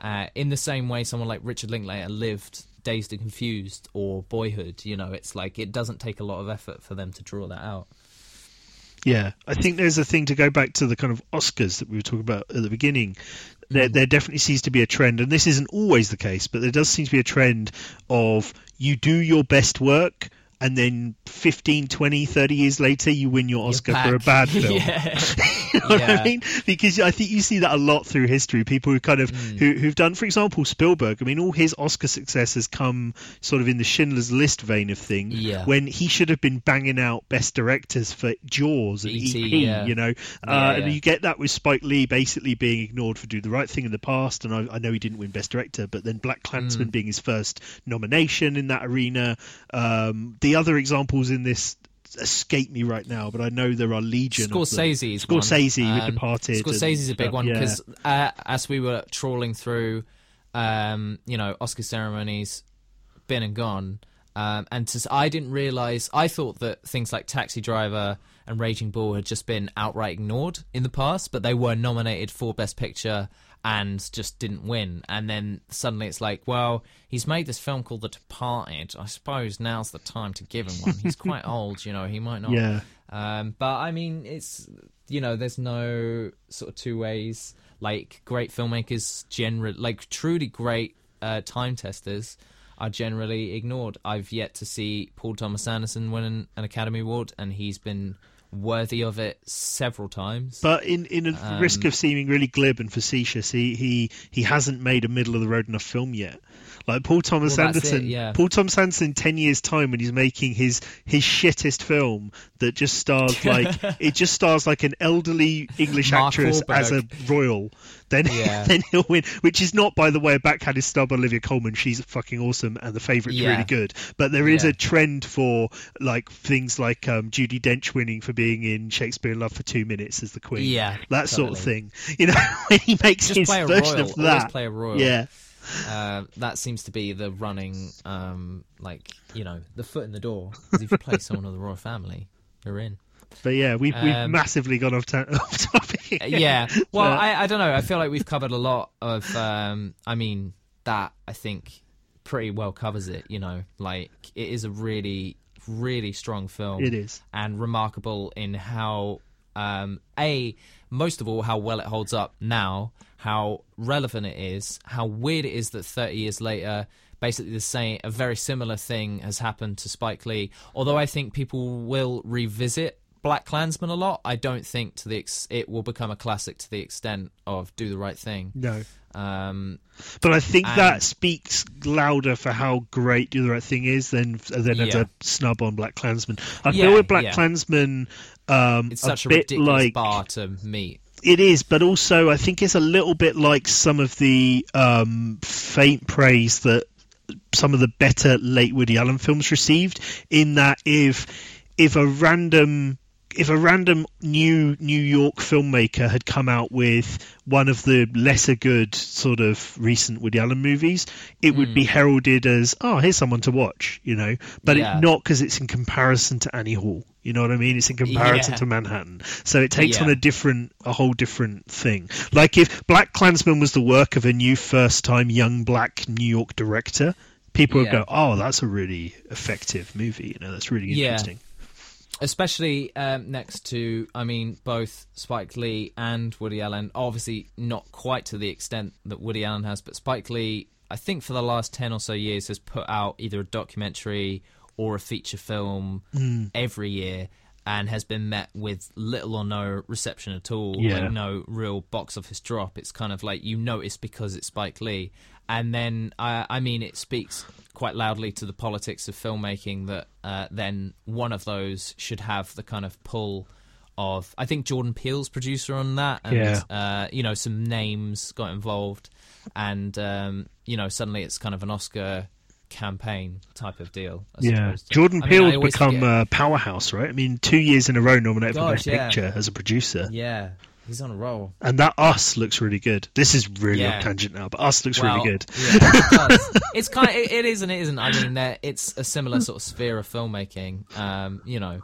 uh, in the same way someone like Richard Linklater lived Dazed and Confused or Boyhood. You know, it's like it doesn't take a lot of effort for them to draw that out. Yeah, I think there's a thing to go back to the kind of Oscars that we were talking about at the beginning. There, there definitely seems to be a trend, and this isn't always the case, but there does seem to be a trend of you do your best work, and then 15, 20, 30 years later, you win your Oscar for a bad [LAUGHS] film. yeah. [LAUGHS] know what I mean? Because I think you see that a lot through history. People who kind of Hmm. who, who've done, for example, Spielberg. I mean, all his Oscar success has come sort of in the Schindler's List vein of thing. Yeah. When he should have been banging out best directors for Jaws and E.T., yeah. You know, uh, yeah. and you get that with Spike Lee basically being ignored for Do the Right Thing in the past. And I, I know he didn't win Best Director, but then Black Hmm. Klansman being his first nomination in that arena. Um, the other examples in this escape me right now, but I know there are legion. of them. Scorsese's one. Scorsese with Um, Departed. and Scorsese's a big one yeah. because uh, as we were trawling through, um, you know, Oscar ceremonies, been and gone, um, and to, I didn't realize. I thought that things like Taxi Driver and Raging Bull had just been outright ignored in the past, but they were nominated for Best Picture and just didn't win. And then suddenly it's like, well, he's made this film called The Departed. I suppose now's the time to give him one. He's quite [LAUGHS] old, you know. He might not Yeah. um, but I mean, it's you know, there's no sort of two ways. Like great filmmakers, generally, like truly great uh, time testers, are generally ignored. I've yet to see Paul Thomas Anderson win an, an Academy Award, and he's been worthy of it several times. But in in a Um, risk of seeming really glib and facetious, he, he he hasn't made a middle of the road enough film yet. Like Paul Thomas Well, that's it, Anderson, yeah. Paul Thomas Anderson, in ten years' time, when he's making his his shittest film that just stars [LAUGHS] like it just stars like an elderly English actress as a royal, then [LAUGHS] Yeah. then he'll win. Which is not, by the way, a backhanded on Olivia Colman. She's fucking awesome, and the favourite's Yeah. really good. But there is a trend for like things like um, Judi Dench winning for being in Shakespeare in Love for two minutes as the Queen Yeah, that sort of thing. [LAUGHS] You know, when he makes Just his play a version royal. of Always that. play a royal. Yeah, Uh, that seems to be the running, um, like you know, the foot in the door. if you play someone of the royal family, you're in. but yeah, we've we've Um, massively gone off, [LAUGHS] off topic. yeah. Well, But- I, I don't know. I feel like we've covered a lot of. Um, I mean, that I think pretty well covers it. You know, like it is a really, really strong film. It is. and remarkable in how, um, a most of all how well it holds up now, how relevant it is, how weird it is that thirty years later. Basically, the same, a very similar thing has happened to Spike Lee. Although I think people will revisit BlacKkKlansman a lot, I don't think to the ex- it will become a classic to the extent of Do the Right Thing. No, Um, but I think And- that speaks louder for how great Do the Right Thing is than than as Yeah. a snub on BlacKkKlansman. I Yeah, feel with Black yeah. Klansman, um, it's a such a, bit ridiculous like bar to meet. It is, but also I think it's a little bit like some of the um, faint praise that some of the better late Woody Allen films received. In that, if if a random if a random new New York filmmaker had come out with one of the lesser good sort of recent Woody Allen movies, it would be hmm. heralded as oh, here's someone to watch, you know. But Yeah. it, not because it's in comparison to Annie Hall. You know what I mean? It's in comparison Yeah. to Manhattan. So it takes Yeah. on a different, a whole different thing. Like if BlacKkKlansman was the work of a new first time young black New York director, people would go, oh, that's a really effective movie. You know, that's really Yeah. interesting. Especially um, next to, I mean, both Spike Lee and Woody Allen. Obviously, not quite to the extent that Woody Allen has, but Spike Lee, I think, for the last ten or so years, has put out either a documentary or a feature film Hmm. every year. And has been met with little or no reception at all, Yeah. like no real box office drop. It's kind of like you notice because it's Spike Lee, and then I, I mean it speaks quite loudly to the politics of filmmaking that uh, then one of those should have the kind of pull of I think Jordan Peele's producer on that, and Yeah. uh, you know some names got involved, and um, you know suddenly it's kind of an Oscar campaign type of deal. I Yeah, suppose. Jordan I mean, Peele become forget- a powerhouse, right? I mean, two years in a row nominated for Best yeah. Picture as a producer, yeah, he's on a roll. and that Us looks really good. This is really Yeah. on tangent now, but Us looks Well, really good. Yeah, it [LAUGHS] it's kind of it, it is and it isn't. I mean, it's a similar sort of sphere of filmmaking, um, you know,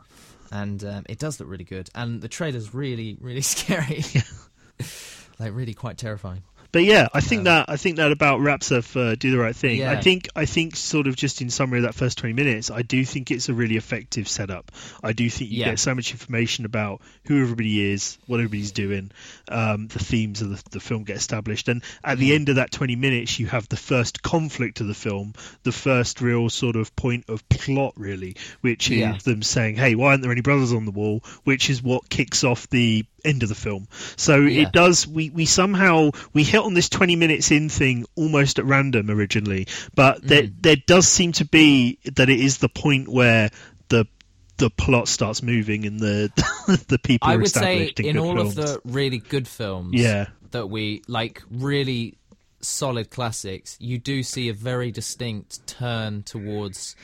and um, it does look really good. And the trailer's really, really [LAUGHS] scary, like really quite terrifying. But yeah, I think that I think that about wraps up uh, do the right thing. Yeah. I think I think sort of just in summary of that first twenty minutes, I do think it's a really effective setup. I do think you Yeah. get so much information about who everybody is, what everybody's doing, um, the themes of the, the film get established, and at the end of that twenty minutes, you have the first conflict of the film, the first real sort of point of plot, really, which is Yeah. them saying, "Hey, why aren't there any brothers on the wall?" Which is what kicks off the end of the film. So it does. We we somehow we hit on this twenty minutes in thing almost at random originally, but there Mm. there does seem to be that it is the point where the the plot starts moving and the [LAUGHS] the people I are would say established in, in all films. of the really good films Yeah. that we like really solid classics, you do see a very distinct turn towards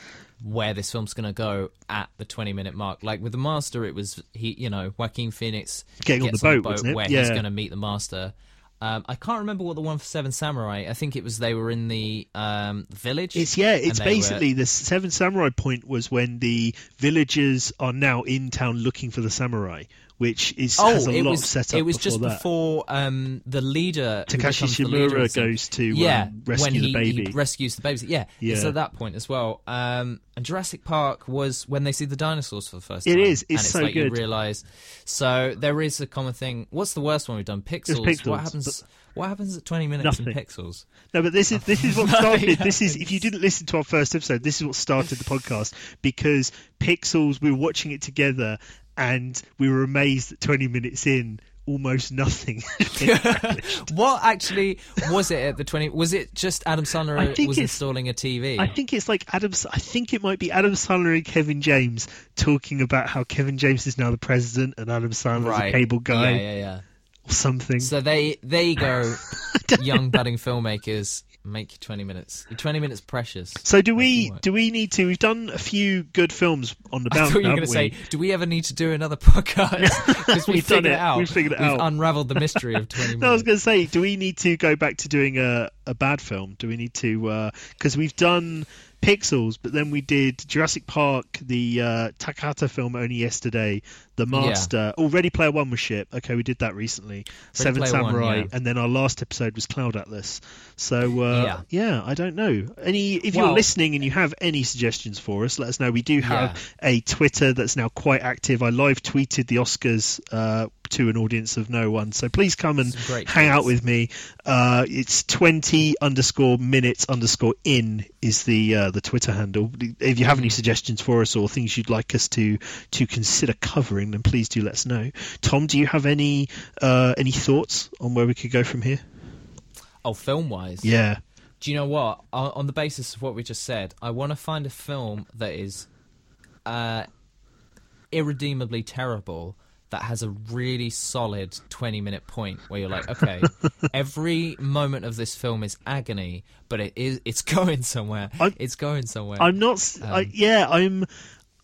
where this film's going to go at the 20 minute mark. Like with the Master, it was he, you know, Joaquin Phoenix Getting on gets the boat, wasn't it? where Yeah. he's going to meet the Master. Um, I can't remember what the one for Seven Samurai. I think it was they were in the um, village. It's yeah. It's they were- basically the Seven Samurai point was when the villagers are now in town looking for the samurai, which is Oh, has a it lot was set up it was before just that. before um, the leader Takashi becomes the leader Shimura goes to yeah um, rescue when the baby. he rescues the baby. Yeah, it's at that point as well. Um, and Jurassic Park was when they see the dinosaurs for the first It time. is, it's and it's so like good. You realize so there is a common thing. What's the worst one we've done? Pixels. Pixels, What happens? What happens at twenty minutes Nothing. in Pixels? No, but this is this is what [LAUGHS] started. This is if you didn't listen to our first episode, this is what started the [LAUGHS] podcast because Pixels. We were watching it together, and we were amazed that twenty minutes in, almost nothing. [LAUGHS] [LAUGHS] what actually was it at the twenty? Was it just Adam I Sandler think was installing a TV? I think it's like Adam. I think it might be Adam Sandler and Kevin James talking about how Kevin James is now the president and Adam Sandler's right. a cable guy Yeah, yeah, yeah. or something. So they there you go, [LAUGHS] young budding filmmakers. Make your twenty minutes. Your twenty minutes precious. So do we? Do we need to? We've done a few good films on the [LAUGHS] I bounce. thought you were going to say, do we ever need to do another [LAUGHS] podcast? [LAUGHS] Because we We've done figured it. it out. We've figured it We've out. unraveled the mystery of twenty minutes No, I was going to say, do we need to go back to doing a, a bad film? Do we need to? Uh, because we've done Pixels, but then we did Jurassic Park, the uh, Takahata film only yesterday, The Master. Oh, Ready Player One was shit. Okay, we did that recently. Seven Player One, Samurai, yeah. and then our last episode was Cloud Atlas. So uh, Yeah. I don't know. Any if you're listening and you have any suggestions for us, let us know. We do have a Twitter that's now quite active. I live tweeted the Oscars uh, to an audience of no one, so please come and hang out with me. Uh, it's twenty underscore minutes underscore in is the uh, the Twitter handle. If you have any suggestions for us or things you'd like us to to consider covering, then please do let us know. Tom, do you have any uh, any thoughts on where we could go from here? Oh, film wise. Yeah, Do you know what? On, on the basis of what we just said, I want to find a film that is uh, irredeemably terrible that has a really solid 20 minute point where you're like [LAUGHS] okay every moment of this film is agony but it is it's [LAUGHS] going somewhere I'm- it's going somewhere I'm not. s I Um, yeah, I'm.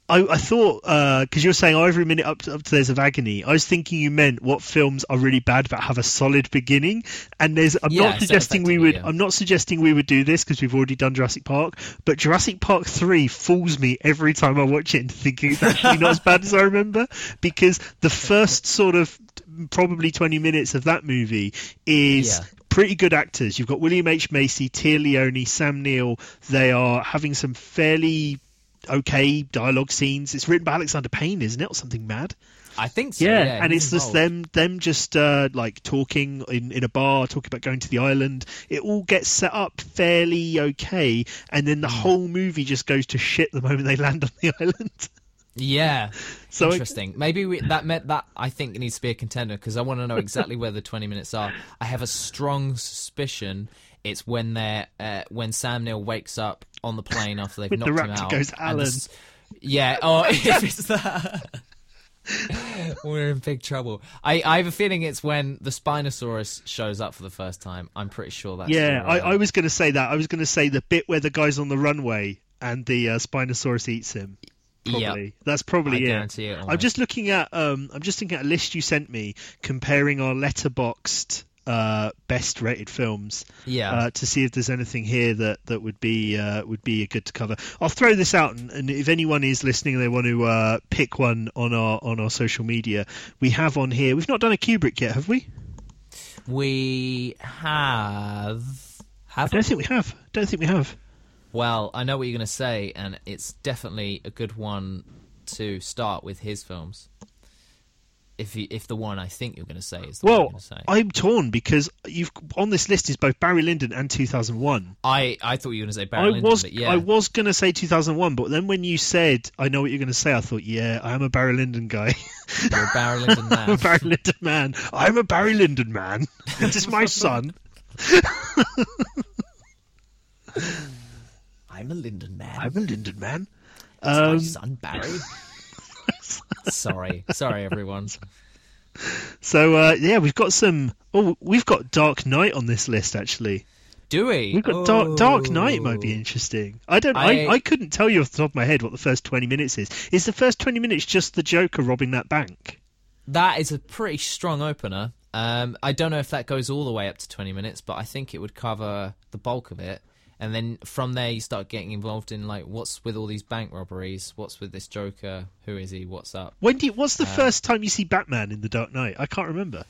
I, I thought uh, because you were saying oh, every minute up to, up to there's of agony. I was thinking you meant what films are really bad but have a solid beginning. And there's I'm Yeah, not suggesting we would. yeah. I'm not suggesting we would do this because we've already done Jurassic Park. But Jurassic Park three fools me every time I watch it into thinking it's actually not as bad as I remember. Because the first sort of probably 20 minutes of that movie is Yeah. pretty good actors. You've got William H Macy, Téa Leoni, Sam Neill. They are having some fairly okay dialogue scenes. It's written by Alexander Payne, isn't it, or something mad? i think so Yeah, yeah, and he's it's just them them just uh, like talking in, in a bar, talking about going to the island. It all gets set up fairly okay, and then the Hmm. whole movie just goes to shit the moment they land on the [LAUGHS] island. yeah [LAUGHS] So I- interesting maybe we, that meant that i think it needs to be a contender because i want to know exactly where the 20 minutes are i have a strong suspicion it's when they're uh, when sam neill wakes up on the plane after they've [LAUGHS] With the knocked him out goes, "Alan." yeah or [LAUGHS] if it's that [LAUGHS] we're in big trouble I, I have a feeling it's when the spinosaurus shows up for the first time i'm pretty sure that's yeah, I, I was going to say that. I was going to say the bit where the guy's on the runway and the uh, Spinosaurus eats him. Probably. That's I probably it. guarantee it I'm just looking at um, I'm just looking at a list you sent me comparing our Letterboxd uh, best rated films yeah uh, to see if there's anything here that that would be uh, would be good to cover. I'll throw this out, and, and if anyone is listening, and they want to uh, pick one on our on our social media. We have on here. We've not done a Kubrick yet, have we? We have. I Have don't think we have. Don't think we have. Well, I know what you're going to say, and it's definitely a good one to start with his films. If you, if the one I think you're going to say is the one you're Well, going to say, I'm torn because you've on this list is both Barry Lyndon and 2001. I, I thought you were going to say Barry I Lyndon, was but yeah, I was going to say 2001, but then when you said I know what you're going to say, I thought, yeah, I am a Barry Lyndon guy. [LAUGHS] you're a Barry Lyndon [LAUGHS] I'm a man. Barry Lyndon man. I'm a Barry Lyndon man. [LAUGHS] This is my son. I'm a Lyndon man. I'm a Lyndon man. It's my Um, son Barry. Sorry, sorry everyone. so uh, yeah, we've got some. Oh, we've got Dark Knight on this list actually. Do we? We've got Dark, Dark Knight might be Oh. interesting. I don't. I, I- I couldn't tell you off the top of my head what the first 20 minutes is. Is the first 20 minutes just the Joker robbing that bank? That is a pretty strong opener. Um, I don't know if that goes all the way up to 20 minutes, but I think it would cover the bulk of it. And then from there, you start getting involved in like, what's with all these bank robberies? What's with this Joker? Who is he? What's up? When do you, what's Uh, the first time you see Batman in the Dark Knight? I can't remember.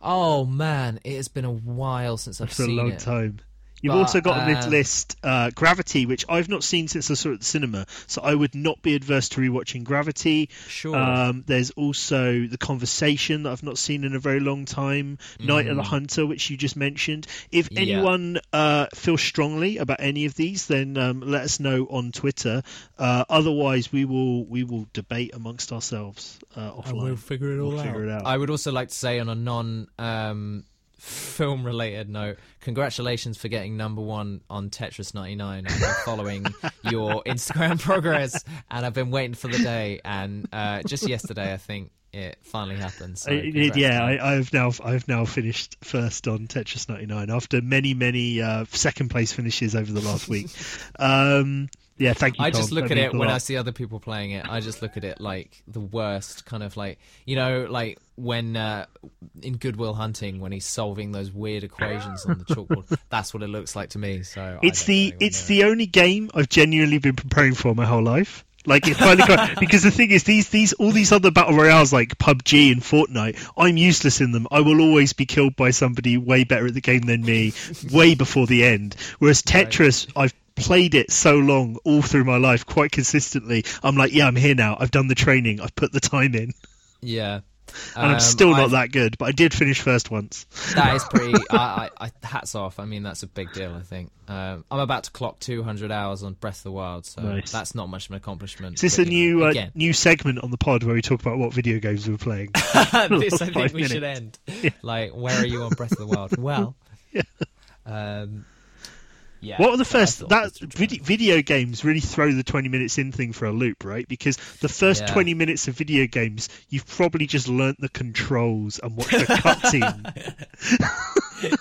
Oh man, it has been a while since I've for a long it. time. You've But, also got on this uh, list uh, Gravity, which I've not seen since I saw it at the cinema, so I would not be adverse to rewatching Gravity. Sure. Um, there's also The Conversation that I've not seen in a very long time. Night of the Hunter, which you just mentioned. If Mm. Yeah. anyone uh, feels strongly about any of these, then um, let us know on Twitter. Uh, otherwise, we will we will debate amongst ourselves uh, offline. figure it We'll figure it all out. I would also like to say on a non um, film related note, congratulations for getting number one on Tetris 99. I've been following [LAUGHS] your Instagram progress and I've been waiting for the day. And uh, just yesterday, I think it finally happened. So I- congrats, yeah. I, I've now I've now finished first on Tetris 99 after many many uh, second place finishes over the last week. [LAUGHS] um, yeah, thank you. I just look That at it when. I see other people playing it. I just look at it like the worst kind of like you know like when uh, in Good Will Hunting when he's solving those weird equations on the chalkboard. [LAUGHS] That's what it looks like to me. So It's the it's the only game I've genuinely been preparing for my whole life. Like it finally got [LAUGHS] because the thing is these these all these other battle royales like PUBG and Fortnite, I'm useless in them. I will always be killed by somebody way better at the game than me, [LAUGHS] way before the end. Whereas Tetris, I've played it so long all through my life quite consistently. I'm like, yeah, I'm here now. I've done the training. I've put the time in. Yeah. and I'm Um, still not I've- that good. But I did finish first once. That is pretty. [LAUGHS] I, I, hats off. I mean, that's a big deal. I think um, I'm about to clock 200 hours on Breath of the Wild, so Nice. that's not much of an accomplishment. Is this but, a you know, new uh, new segment on the pod where we talk about what video games we're playing? [LAUGHS] this I [LAUGHS] think we should minutes. end. Like, where are you on Breath of the Wild? Well, um, yeah. What are the first thought that video, video games really throw the 20 minutes in thing for a loop, right? Because the first Yeah. 20 minutes of video games, you've probably just learnt the controls and watched a cutscene.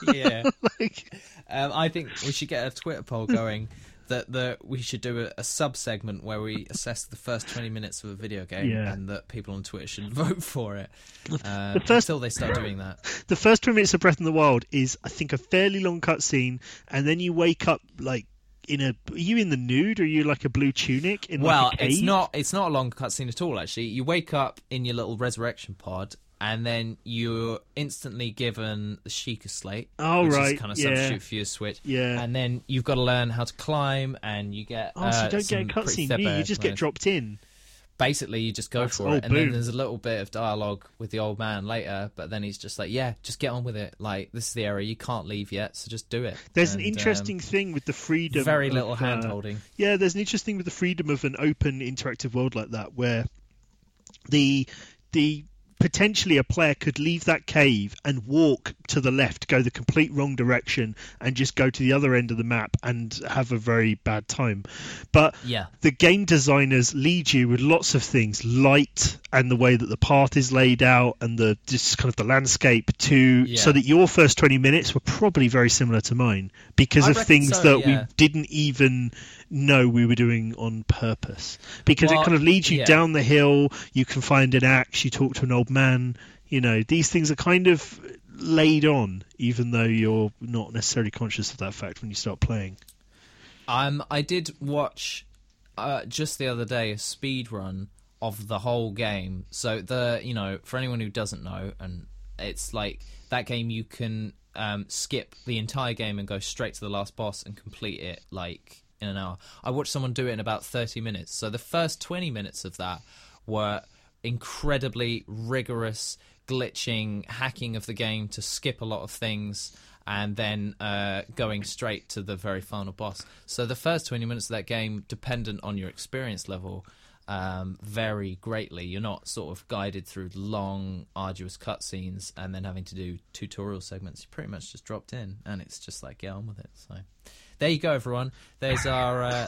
[LAUGHS] yeah. [LAUGHS] like, Um, I think we should get a Twitter poll going that the we should do a, a sub segment where we assess the first twenty minutes of a video game, Yeah. and that people on Twitter should [LAUGHS] vote for it. Um, The first- until they start doing that. the first 20 minutes of Breath in the Wild is, I think, a fairly long cutscene, and then you wake up like in a. Are you in the nude, or are you like a blue tunic in Well, like a it's not it's not a long cutscene at all. Actually, you wake up in your little resurrection pod. And then you're instantly given the Sheikah slate, Oh, which right, is kind of yeah. substitute for your switch. Yeah. And then you've got to learn how to climb, and you get. Oh, so uh, you don't get a cutscene, you? You just get dropped in. basically you just go That's- for oh, it and then there's a little bit of dialogue with the old man later but then he's just like yeah just get on with it like this is the area you can't leave yet so just do it There's an interesting um, thing with the freedom. very little uh, hand holding Yeah, there's an interesting thing with the freedom of an open interactive world like that where the the potentially a player could leave that cave and walk to the left, go the complete wrong direction and just go to the other end of the map and have a very bad time. But yeah the game designers lead you with lots of things light and the way that the path is laid out and the just kind of the landscape to Yeah. so that your first 20 minutes were probably very similar to mine because I of things so, that yeah. we didn't even know we were doing on purpose. Because Well, it kind of leads you yeah. down the hill you can find an axe you talk to an old man you know these things are kind of laid on even though you're not necessarily conscious of that fact when you start playing. Um i did watch uh just the other day a speed run of the whole game. So the you know for anyone who doesn't know and it's like that game you can um, skip the entire game and go straight to the last boss and complete it like in an hour. I watched someone do it in about 30 minutes. So the first 20 minutes of that were incredibly rigorous glitching, hacking of the game to skip a lot of things and then uh, going straight to the very final boss. So the first 20 minutes of that game, dependent on your experience level, um, vary greatly. You're not sort of guided through long, arduous cutscenes and then having to do tutorial segments. You pretty much just dropped in, and it's just like get on with it. So there you go, everyone. There's our uh,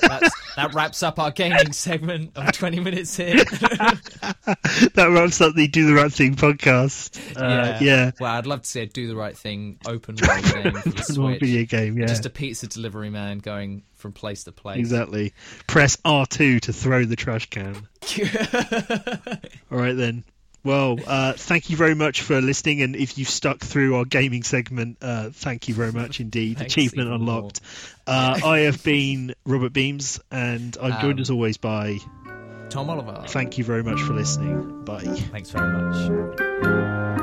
that wraps up our gaming segment of 20 minutes here. [LAUGHS] that wraps up the Do the Right Thing podcast. Uh, yeah. yeah. Well, I'd love to see a Do the Right Thing open world [LAUGHS] game for the Switch. video game, yeah. Just a pizza delivery man going from place to place. Exactly. Press R2 to throw the trash can. [LAUGHS] All right then. Well, uh, thank you very much for listening, and if you've stuck through our gaming segment, uh, thank you very much indeed. Achievement unlocked. Uh, I have been Robert Beams, and I'm um, joined as always by Tom Oliver. Thank you very much for listening. Bye. Thanks very much.